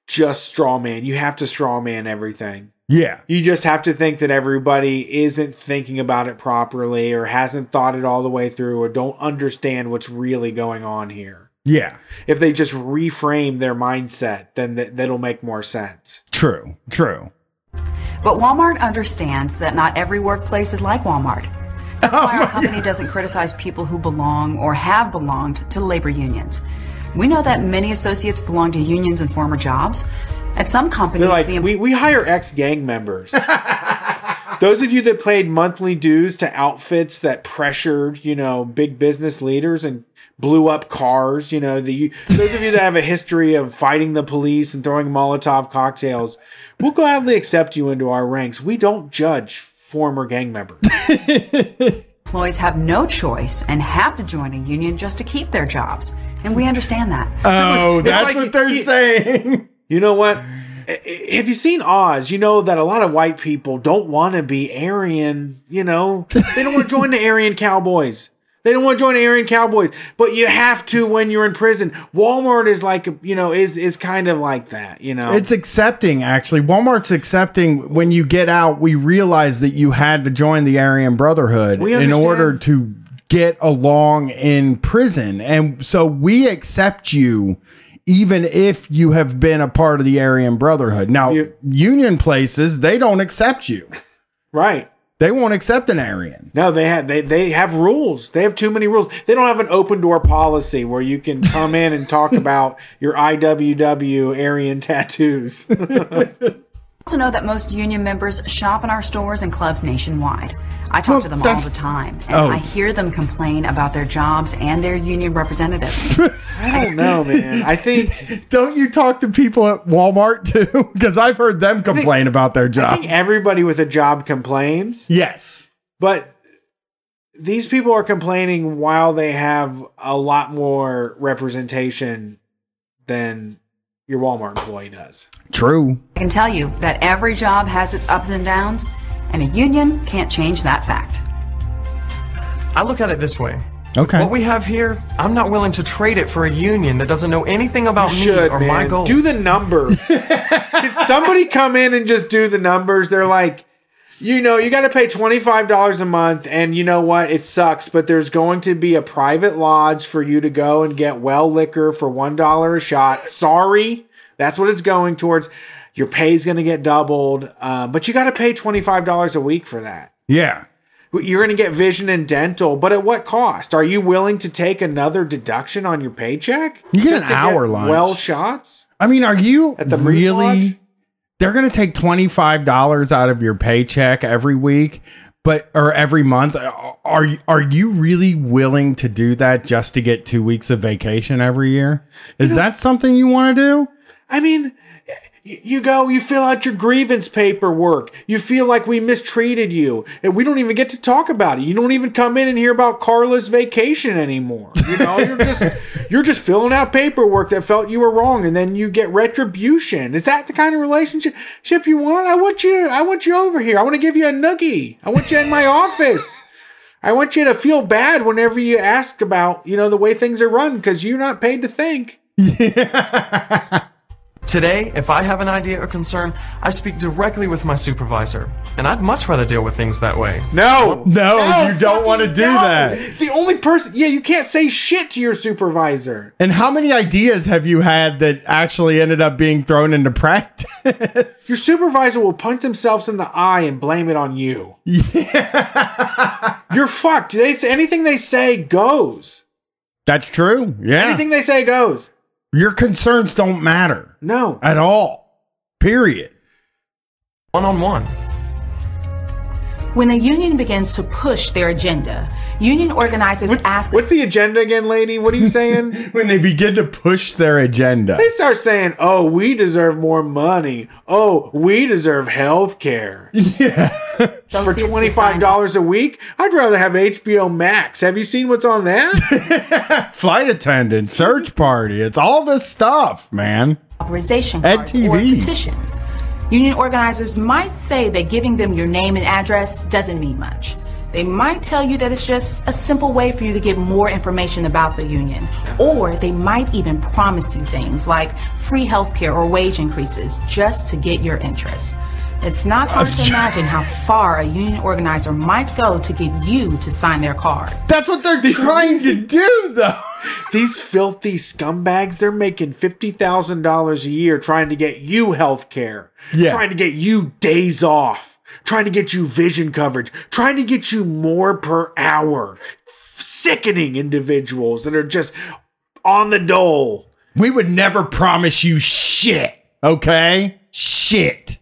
just straw man. You have to straw man everything. Yeah. You just have to think that everybody isn't thinking about it properly or hasn't thought it all the way through or don't understand what's really going on here. Yeah. If they just reframe their mindset, then th- that'll make more sense. True. True. But Walmart understands that not every workplace is like Walmart. That's oh why our company doesn't criticize people who belong or have belonged to labor unions. We know that many associates belong to unions in former jobs. At some companies, They're like, the we, we hire ex gang members. Those of you that paid monthly dues to outfits that pressured, you know, big business leaders and blew up cars, you know, the those of you that have a history of fighting the police and throwing Molotov cocktails, we'll gladly accept you into our ranks. We don't judge former gang members. employees have no choice and have to join a union just to keep their jobs. And we understand that. Oh, it's that's like what they're you- saying. You know what? I- I- Have you seen Oz? You know that a lot of white people don't want to be Aryan. You know, they don't want to join the Aryan Cowboys. They don't want to join the Aryan Cowboys, but you have to when you're in prison. Walmart is like, you know, is is kind of like that. You know, It's accepting, actually. Walmart's accepting when you get out, we realize that you had to join the Aryan Brotherhood in order to get along in prison. And so we accept you even if you have been a part of the Aryan Brotherhood. Now, union places, they don't accept you. right. They won't accept an Aryan. No, they have they they have rules. They have too many rules. They don't have an open door policy where you can come in and talk about your IWW Aryan tattoos. also know that most union members shop in our stores and clubs nationwide. I talk Well, to them all the time, and Oh. I hear them complain about their jobs and their union representatives. I don't know, man. I think Don't you talk to people at Walmart too? Because I've heard them complain about their I job. think everybody with a job complains, Yes. but these people are complaining while they have a lot more representation than your Walmart employee does. True. I can tell you that every job has its ups and downs, and a union can't change that fact. I look at it this way. Okay. What we have here, I'm not willing to trade it for a union that doesn't know anything about me Should or my goals. do the numbers? Can somebody come in and just do the numbers? They're like, you know, you got to pay twenty five dollars a month, and you know what? It sucks, but there's going to be a private lodge for you to go and get well liquor for one dollar a shot. Sorry, that's what it's going towards. Your pay's going to get doubled, uh, but you got to pay twenty five dollars a week for that. yeah. You're going to get vision and dental, but at what cost? Are you willing to take another deduction on your paycheck? You get just an hour lunch. Well shots. I mean, are you At the really? They're going to take twenty five dollars out of your paycheck every week, but or every month. Uh, are are you really willing to do that just to get two weeks of vacation every year? Is that something you want to do? I mean, you go, you fill out your grievance paperwork. You feel like we mistreated you, and we don't even get to talk about it. You don't even come in and hear about Carla's vacation anymore. You know, you're just you're just filling out paperwork that felt you were wrong, and then you get retribution. Is that the kind of relationship you want? I want you. I want you over here. I want to give you a noogie. I want you in my office. I want you to feel bad whenever you ask about, you know, the way things are run because you're not paid to think. Today, if I have an idea or concern, I speak directly with my supervisor, and I'd much rather deal with things that way. No, No, you don't wanna do that. It's the only person. Yeah, you can't say shit to your supervisor. And how many ideas have you had that actually ended up being thrown into practice? Your supervisor will punch themselves in the eye and blame it on you. Yeah, you're fucked. They say anything they say goes. That's true. Yeah. Anything they say goes. Your concerns don't matter No. at all. Period. One on one. When a union begins to push their agenda, union organizers What's, ask what's the agenda again, lady? What are you saying? When they begin to push their agenda. they start saying, "Oh, we deserve more money. Oh, we deserve health care." Yeah. For Associates to twenty sign five dollars a week, I'd rather have HBO Max. Have you seen what's on that? Flight attendant, search party. It's all this stuff, man. authorization At cards or TV. petitions. Union organizers might say that giving them your name and address doesn't mean much. They might tell you that it's just a simple way for you to get more information about the union. Or they might even promise you things like free healthcare or wage increases just to get your interest. It's not hard to imagine how far a union organizer might go to get you to sign their card. That's what they're trying to do, though. These filthy scumbags, they're making $50,000 a year trying to get you health care, Yeah. trying to get you days off, trying to get you vision coverage, trying to get you more per hour. Sickening individuals that are just on the dole. We would never promise you shit, okay? Shit.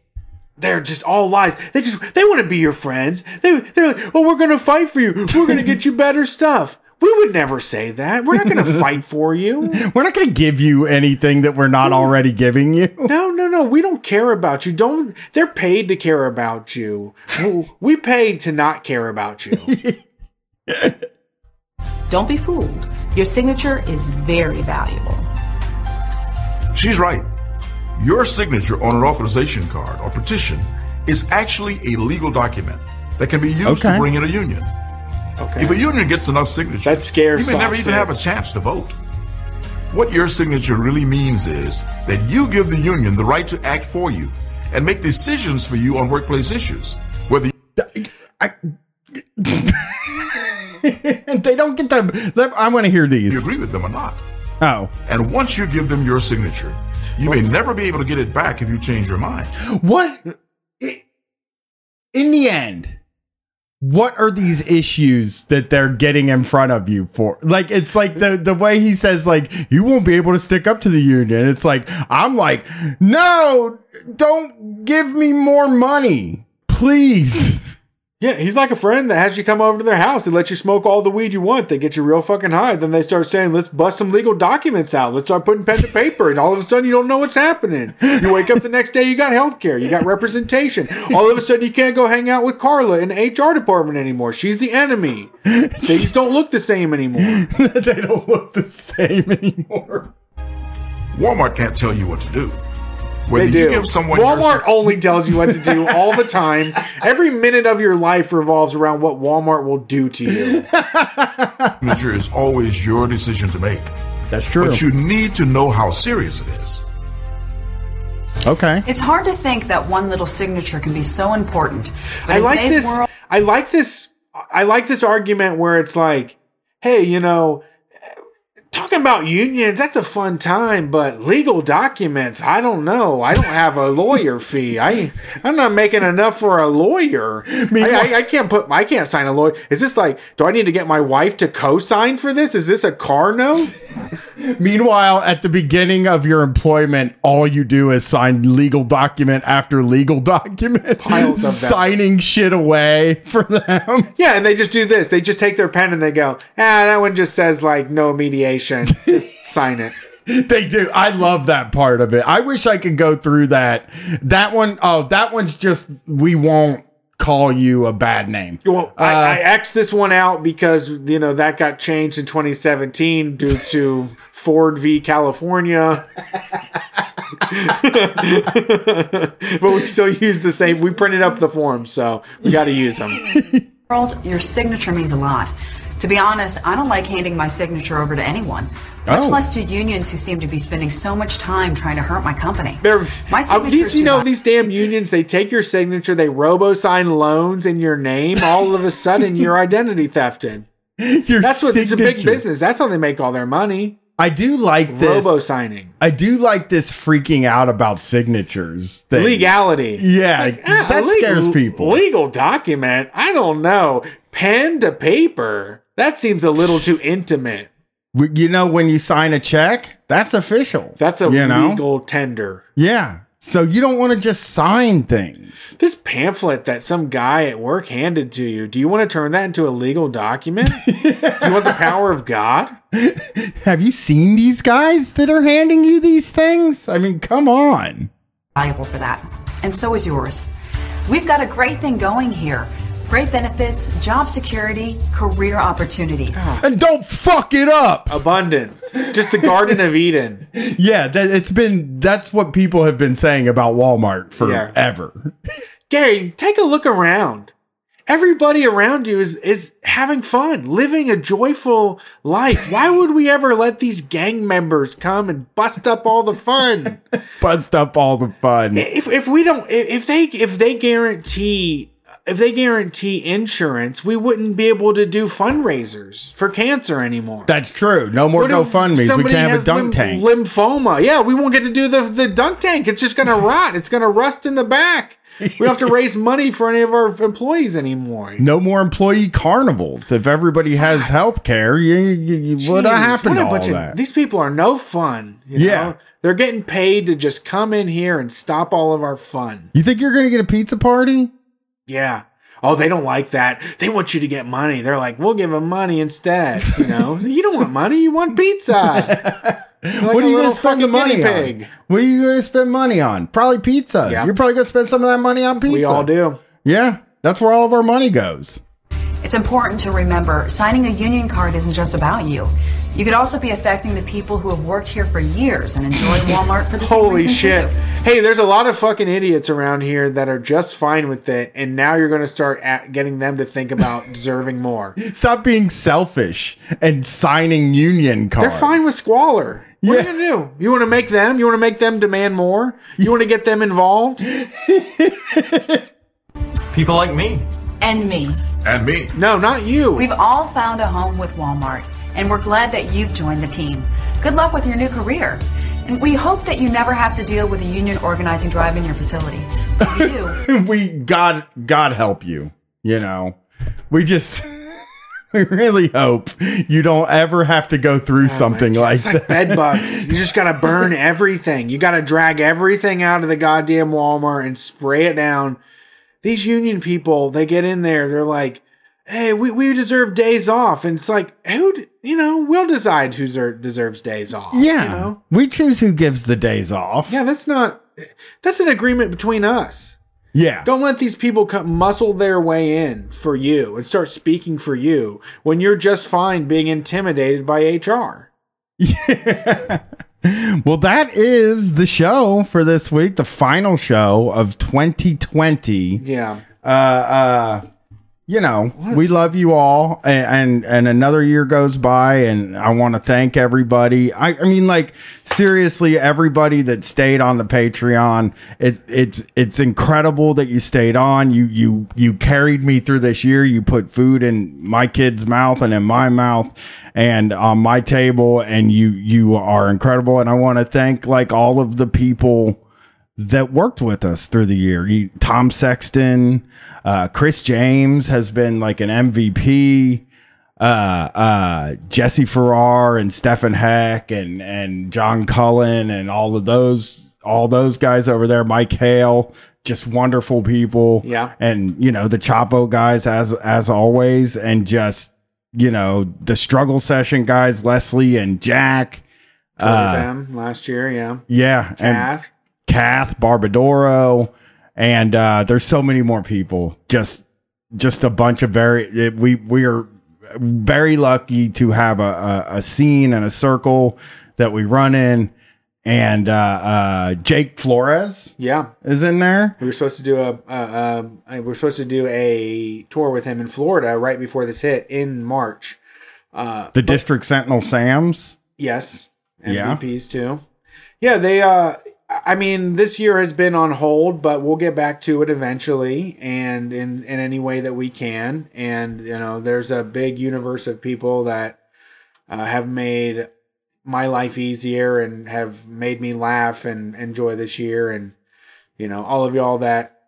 They're just all lies. They just they want to be your friends. They they're like, "Oh, we're going to fight for you. We're going to get you better stuff." We would never say that. We're not going to fight for you. We're not going to give you anything that we're not already giving you. No, no, no. We don't care about you. Don't. They're paid to care about you. We- We paid to not care about you. Don't be fooled. Your signature is very valuable. She's right. Your signature on an authorization card or petition is actually a legal document that can be used Okay. to bring in a union. Okay. If a union gets enough signatures, That scares you may never even have a chance to vote. What your signature really means is that you give the union the right to act for you and make decisions for you on workplace issues. Whether I, they don't get the. let- I want to hear these. you agree with them or not. Oh, And once you give them your signature, you may never be able to get it back if you change your mind. what? In the end, what are these issues that they're getting in front of you for? Like it's like the the way he says like you won't be able to stick up to the union. It's like I'm like, "No, don't give me more money. Please." Yeah, he's like a friend that has you come over to their house and let you smoke all the weed you want. They get you real fucking high. Then they start saying, let's bust some legal documents out. Let's start putting pen to paper. And all of a sudden, you don't know what's happening. You wake up the next day, you got health care, you got representation. All of a sudden, you can't go hang out with Carla in the HR department anymore. She's the enemy. Things don't look the same anymore. they don't look the same anymore. Walmart can't tell you what to do. Whether They do. you give someone your Walmart cer- only tells you what to do all the time. Every minute of your life revolves around what Walmart will do to you. signature is always your decision to make. That's true. But you need to know how serious it is. okay. It's hard to think that one little signature can be so important. But I like this. world, I like this. I like this argument where it's like, hey, you know, talking about unions, that's a fun time, but legal documents, I don't know. I don't have a lawyer fee. I I'm not making enough for a lawyer. I, I, I can't put. I can't sign a lawyer. Is this like? Do I need to get my wife to co-sign for this? Is this a car note? Meanwhile, at the beginning of your employment, all you do is sign legal document after legal document, Piles of them. signing shit away for them. Yeah, and they just do this. They just take their pen and they go, ah, that one just says like no mediation. Just sign it. They do. I love that part of it. I wish I could go through that. That one, oh, that one's just we won't call you a bad name. Well, I, uh, I X'd this one out because you know that got changed in 2017 due to Ford v California. but we still use the same. We printed up the forms, so we got to use them. world, your signature means a lot. To be honest, I don't like handing my signature over to anyone, much Oh. less to unions who seem to be spending so much time trying to hurt my company. They're, My uh, signature's these, you know, high. these damn unions. They take your signature, they robo sign loans in your name. All of a sudden, you're identity thefted. Your That's what it's a big business. That's how they make all their money. I do like this. Robo signing, I do like this freaking out about signatures thing. legality. Yeah, Ah, that legal- scares people. Legal document? I don't know. Pen to paper? That seems a little too intimate. You know, when you sign a check, that's official. That's a you know? legal tender. Yeah. So you don't want to just sign things. This pamphlet that some guy at work handed to you, do you want to turn that into a legal document? do you want the power of God? Have you seen these guys that are handing you these things? I mean, come on. Valuable for that. And so is yours. We've got a great thing going here. Great benefits, job security, career opportunities. Ah. And don't fuck it up. Abundant. Just the Garden of Eden. Yeah, that, it's been that's what people have been saying about Walmart forever. Gary, take a look around. Everybody around you is is having fun, living a joyful life. Why would we ever let these gang members come and bust up all the fun? Bust up all the fun. if if we don't if if they if they guarantee if they guarantee insurance, we wouldn't be able to do fundraisers for cancer anymore. That's true. No more GoFundMe's. We can't have a dunk lym- tank. Lymphoma. Yeah, we won't get to do the the dunk tank. It's just gonna rot. It's gonna rust in the back. We don't have to raise money for any of our employees anymore. no more employee carnivals. If everybody has health care, you, you, you, what Jeez, happened what to all of- that? These people are no fun. you Yeah. know? They're getting paid to just come in here and stop all of our fun. you think you're going to get a pizza party? Yeah. Oh, they don't like that. They want you to get money. They're like, we'll give them money instead. You know, So you don't want money. You want pizza. Like what are you going to spend the money guinea on? What are you going to spend money on? Probably pizza. You're probably going to spend some of that money on pizza. We all do. Yeah, that's where all of our money goes. It's important to remember signing a union card isn't just about you. You could also be affecting the people who have worked here for years and enjoyed Walmart for the same Holy reasons shit. do. Hey, there's a lot of fucking idiots around here that are just fine with it. And now you're going to start at getting them to think about deserving more. Stop being selfish and signing union cards. They're fine with squalor. What Yeah. are you going to do? You want to make them? You want to make them demand more? You want to get them involved? People like me. And me. And me. No, not you. We've all found a home with Walmart, and we're glad that you've joined the team. Good luck with your new career. And we hope that you never have to deal with a union organizing drive in your facility. If you do, we God God help you. You know, we just we really hope you don't ever have to go through oh something like It's like that. bed bugs. You just gotta burn everything. You gotta drag everything out of the goddamn Walmart and spray it down. These union people, they get in there, they're like, hey, we, we deserve days off. And it's like, who, you know, we'll decide who deser- deserves days off. Yeah, You know? we choose who gives the days off. Yeah, that's not, that's an agreement between us. Yeah, Don't let these people come muscle their way in for you and start speaking for you when you're just fine being intimidated by HR. well, that is the show for this week, the final show of 2020. Yeah. Uh, uh, you know, we love you all, and, and and another year goes by, and I want to thank everybody. I, I mean, like seriously, everybody that stayed on the Patreon. It it's it's incredible that you stayed on. You you you carried me through this year. You put food in my kid's mouth and in my mouth, and on my table, and you you are incredible. And I want to thank like all of the people that worked with us through the year. He, Tom Sexton, uh, Chris James has been like an MVP. Uh, uh, Jesse Farrar and Stefan Heck and and John Cullen and all of those all those guys over there. Mike Hale, just wonderful people. Yeah. and you know the Chapo guys as as always, and just you know the struggle session guys, Leslie and Jack. Uh, them last year, yeah. yeah, and Kath. Barbadoro, and uh, there's so many more people. Just just a bunch of very it, we we are very lucky to have a, a, a scene and a circle that we run in. And uh, uh, Jake Flores Yeah, is in there. we were supposed to do a, we were supposed to do a tour with him in Florida right before this hit in March. Uh, The District Sentinel Sam's. yes, Yeah. MVPs too. Yeah, they. Uh, I mean, this year has been on hold, but we'll get back to it eventually, and in in any way that we can. And you know, there's a big universe of people that uh, have made my life easier and have made me laugh and enjoy this year. And you know, all of y'all that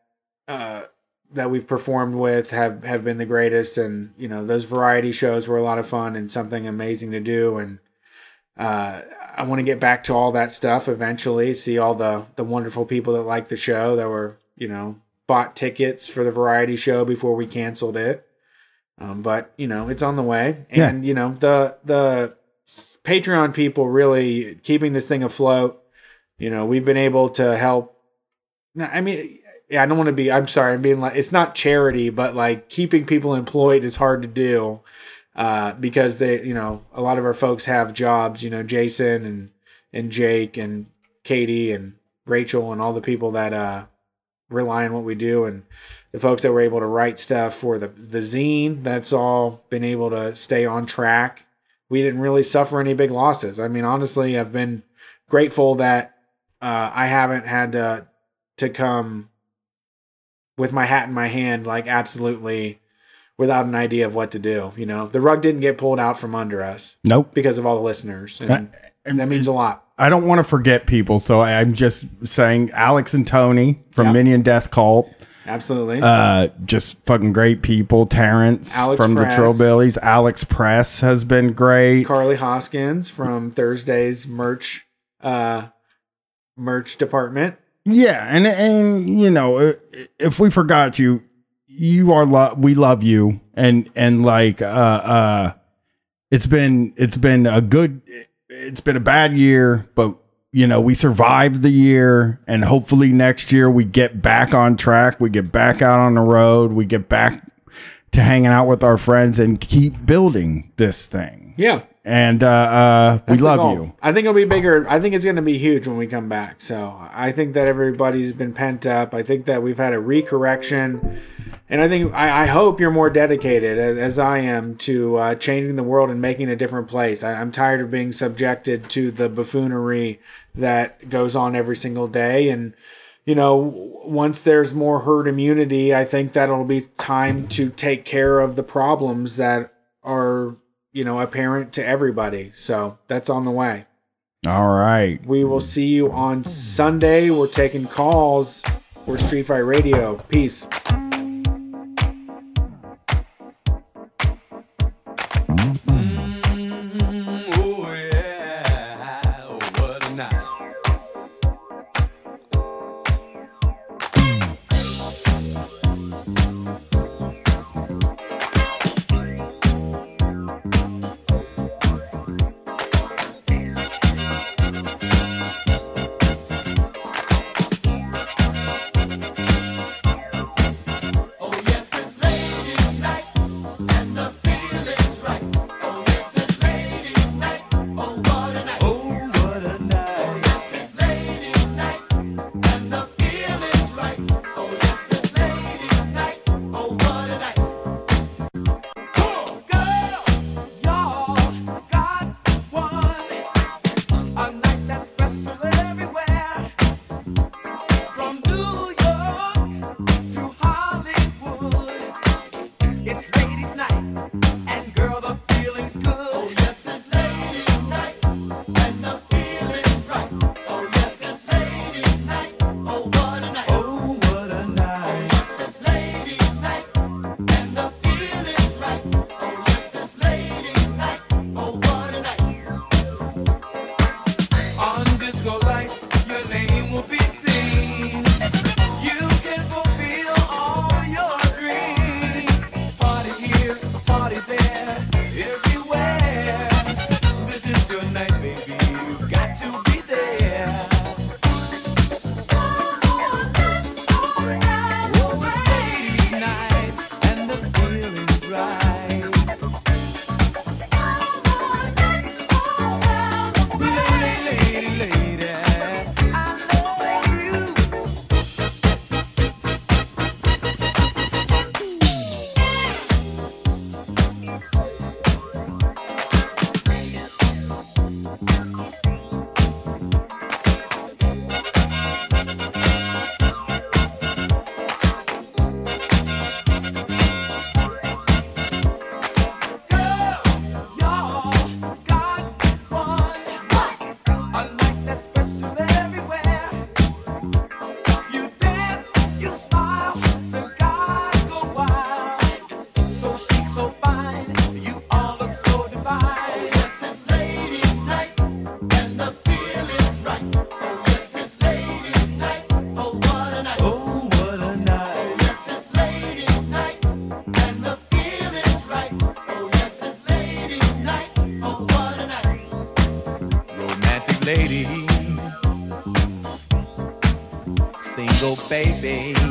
uh, that we've performed with have have been the greatest. And you know, those variety shows were a lot of fun and something amazing to do. And uh, I want to get back to all that stuff eventually. See all the the wonderful people that like the show that were you know bought tickets for the variety show before we canceled it. Um, but you know it's on the way, Yeah. and you know the the Patreon people really keeping this thing afloat. You know we've been able to help. I mean, yeah, I don't want to be. I'm sorry, I'm being like it's not charity, but like keeping people employed is hard to do uh, because they, you know, a lot of our folks have jobs. You know, Jason and and Jake and Katie and Rachel and all the people that uh, rely on what we do and the folks that were able to write stuff for the the zine. That's all been able to stay on track. We didn't really suffer any big losses. I mean, honestly, I've been grateful that uh, I haven't had to to come with my hat in my hand, like absolutely without an idea of what to do. You know, the rug didn't get pulled out from under us Nope. because of all the listeners, and, and- that means a lot. I don't want to forget people, so I'm just saying Alex and Tony from Yeah. Minion Death Cult. Absolutely. Uh, just fucking great people. Terrence Alex from Press. the Trillbillies. Alex Press has been great. Carly Hoskins from Thursday's merch uh merch department. Yeah, and and you know, if we forgot you, you are lo- we love you, and and like uh uh, it's been it's been a good, it's been a bad year, but you know we survived the year, and hopefully next year we get back on track, we get back out on the road, we get back to hanging out with our friends and keep building this thing. Yeah. And uh, uh, we love goal. you. I think it'll be bigger. I think it's going to be huge when we come back. So I think that everybody's been pent up. I think that we've had a recorrection. And I think, I, I hope you're more dedicated as, as I am to uh, changing the world and making a different place. I, I'm tired of being subjected to the buffoonery that goes on every single day. And, you know, once there's more herd immunity, I think that it'll be time to take care of the problems that are, you know, apparent to everybody. So that's on the way. All right. We will see you on Sunday. We're taking calls. We're Street Fight Radio. Peace. lady, single baby.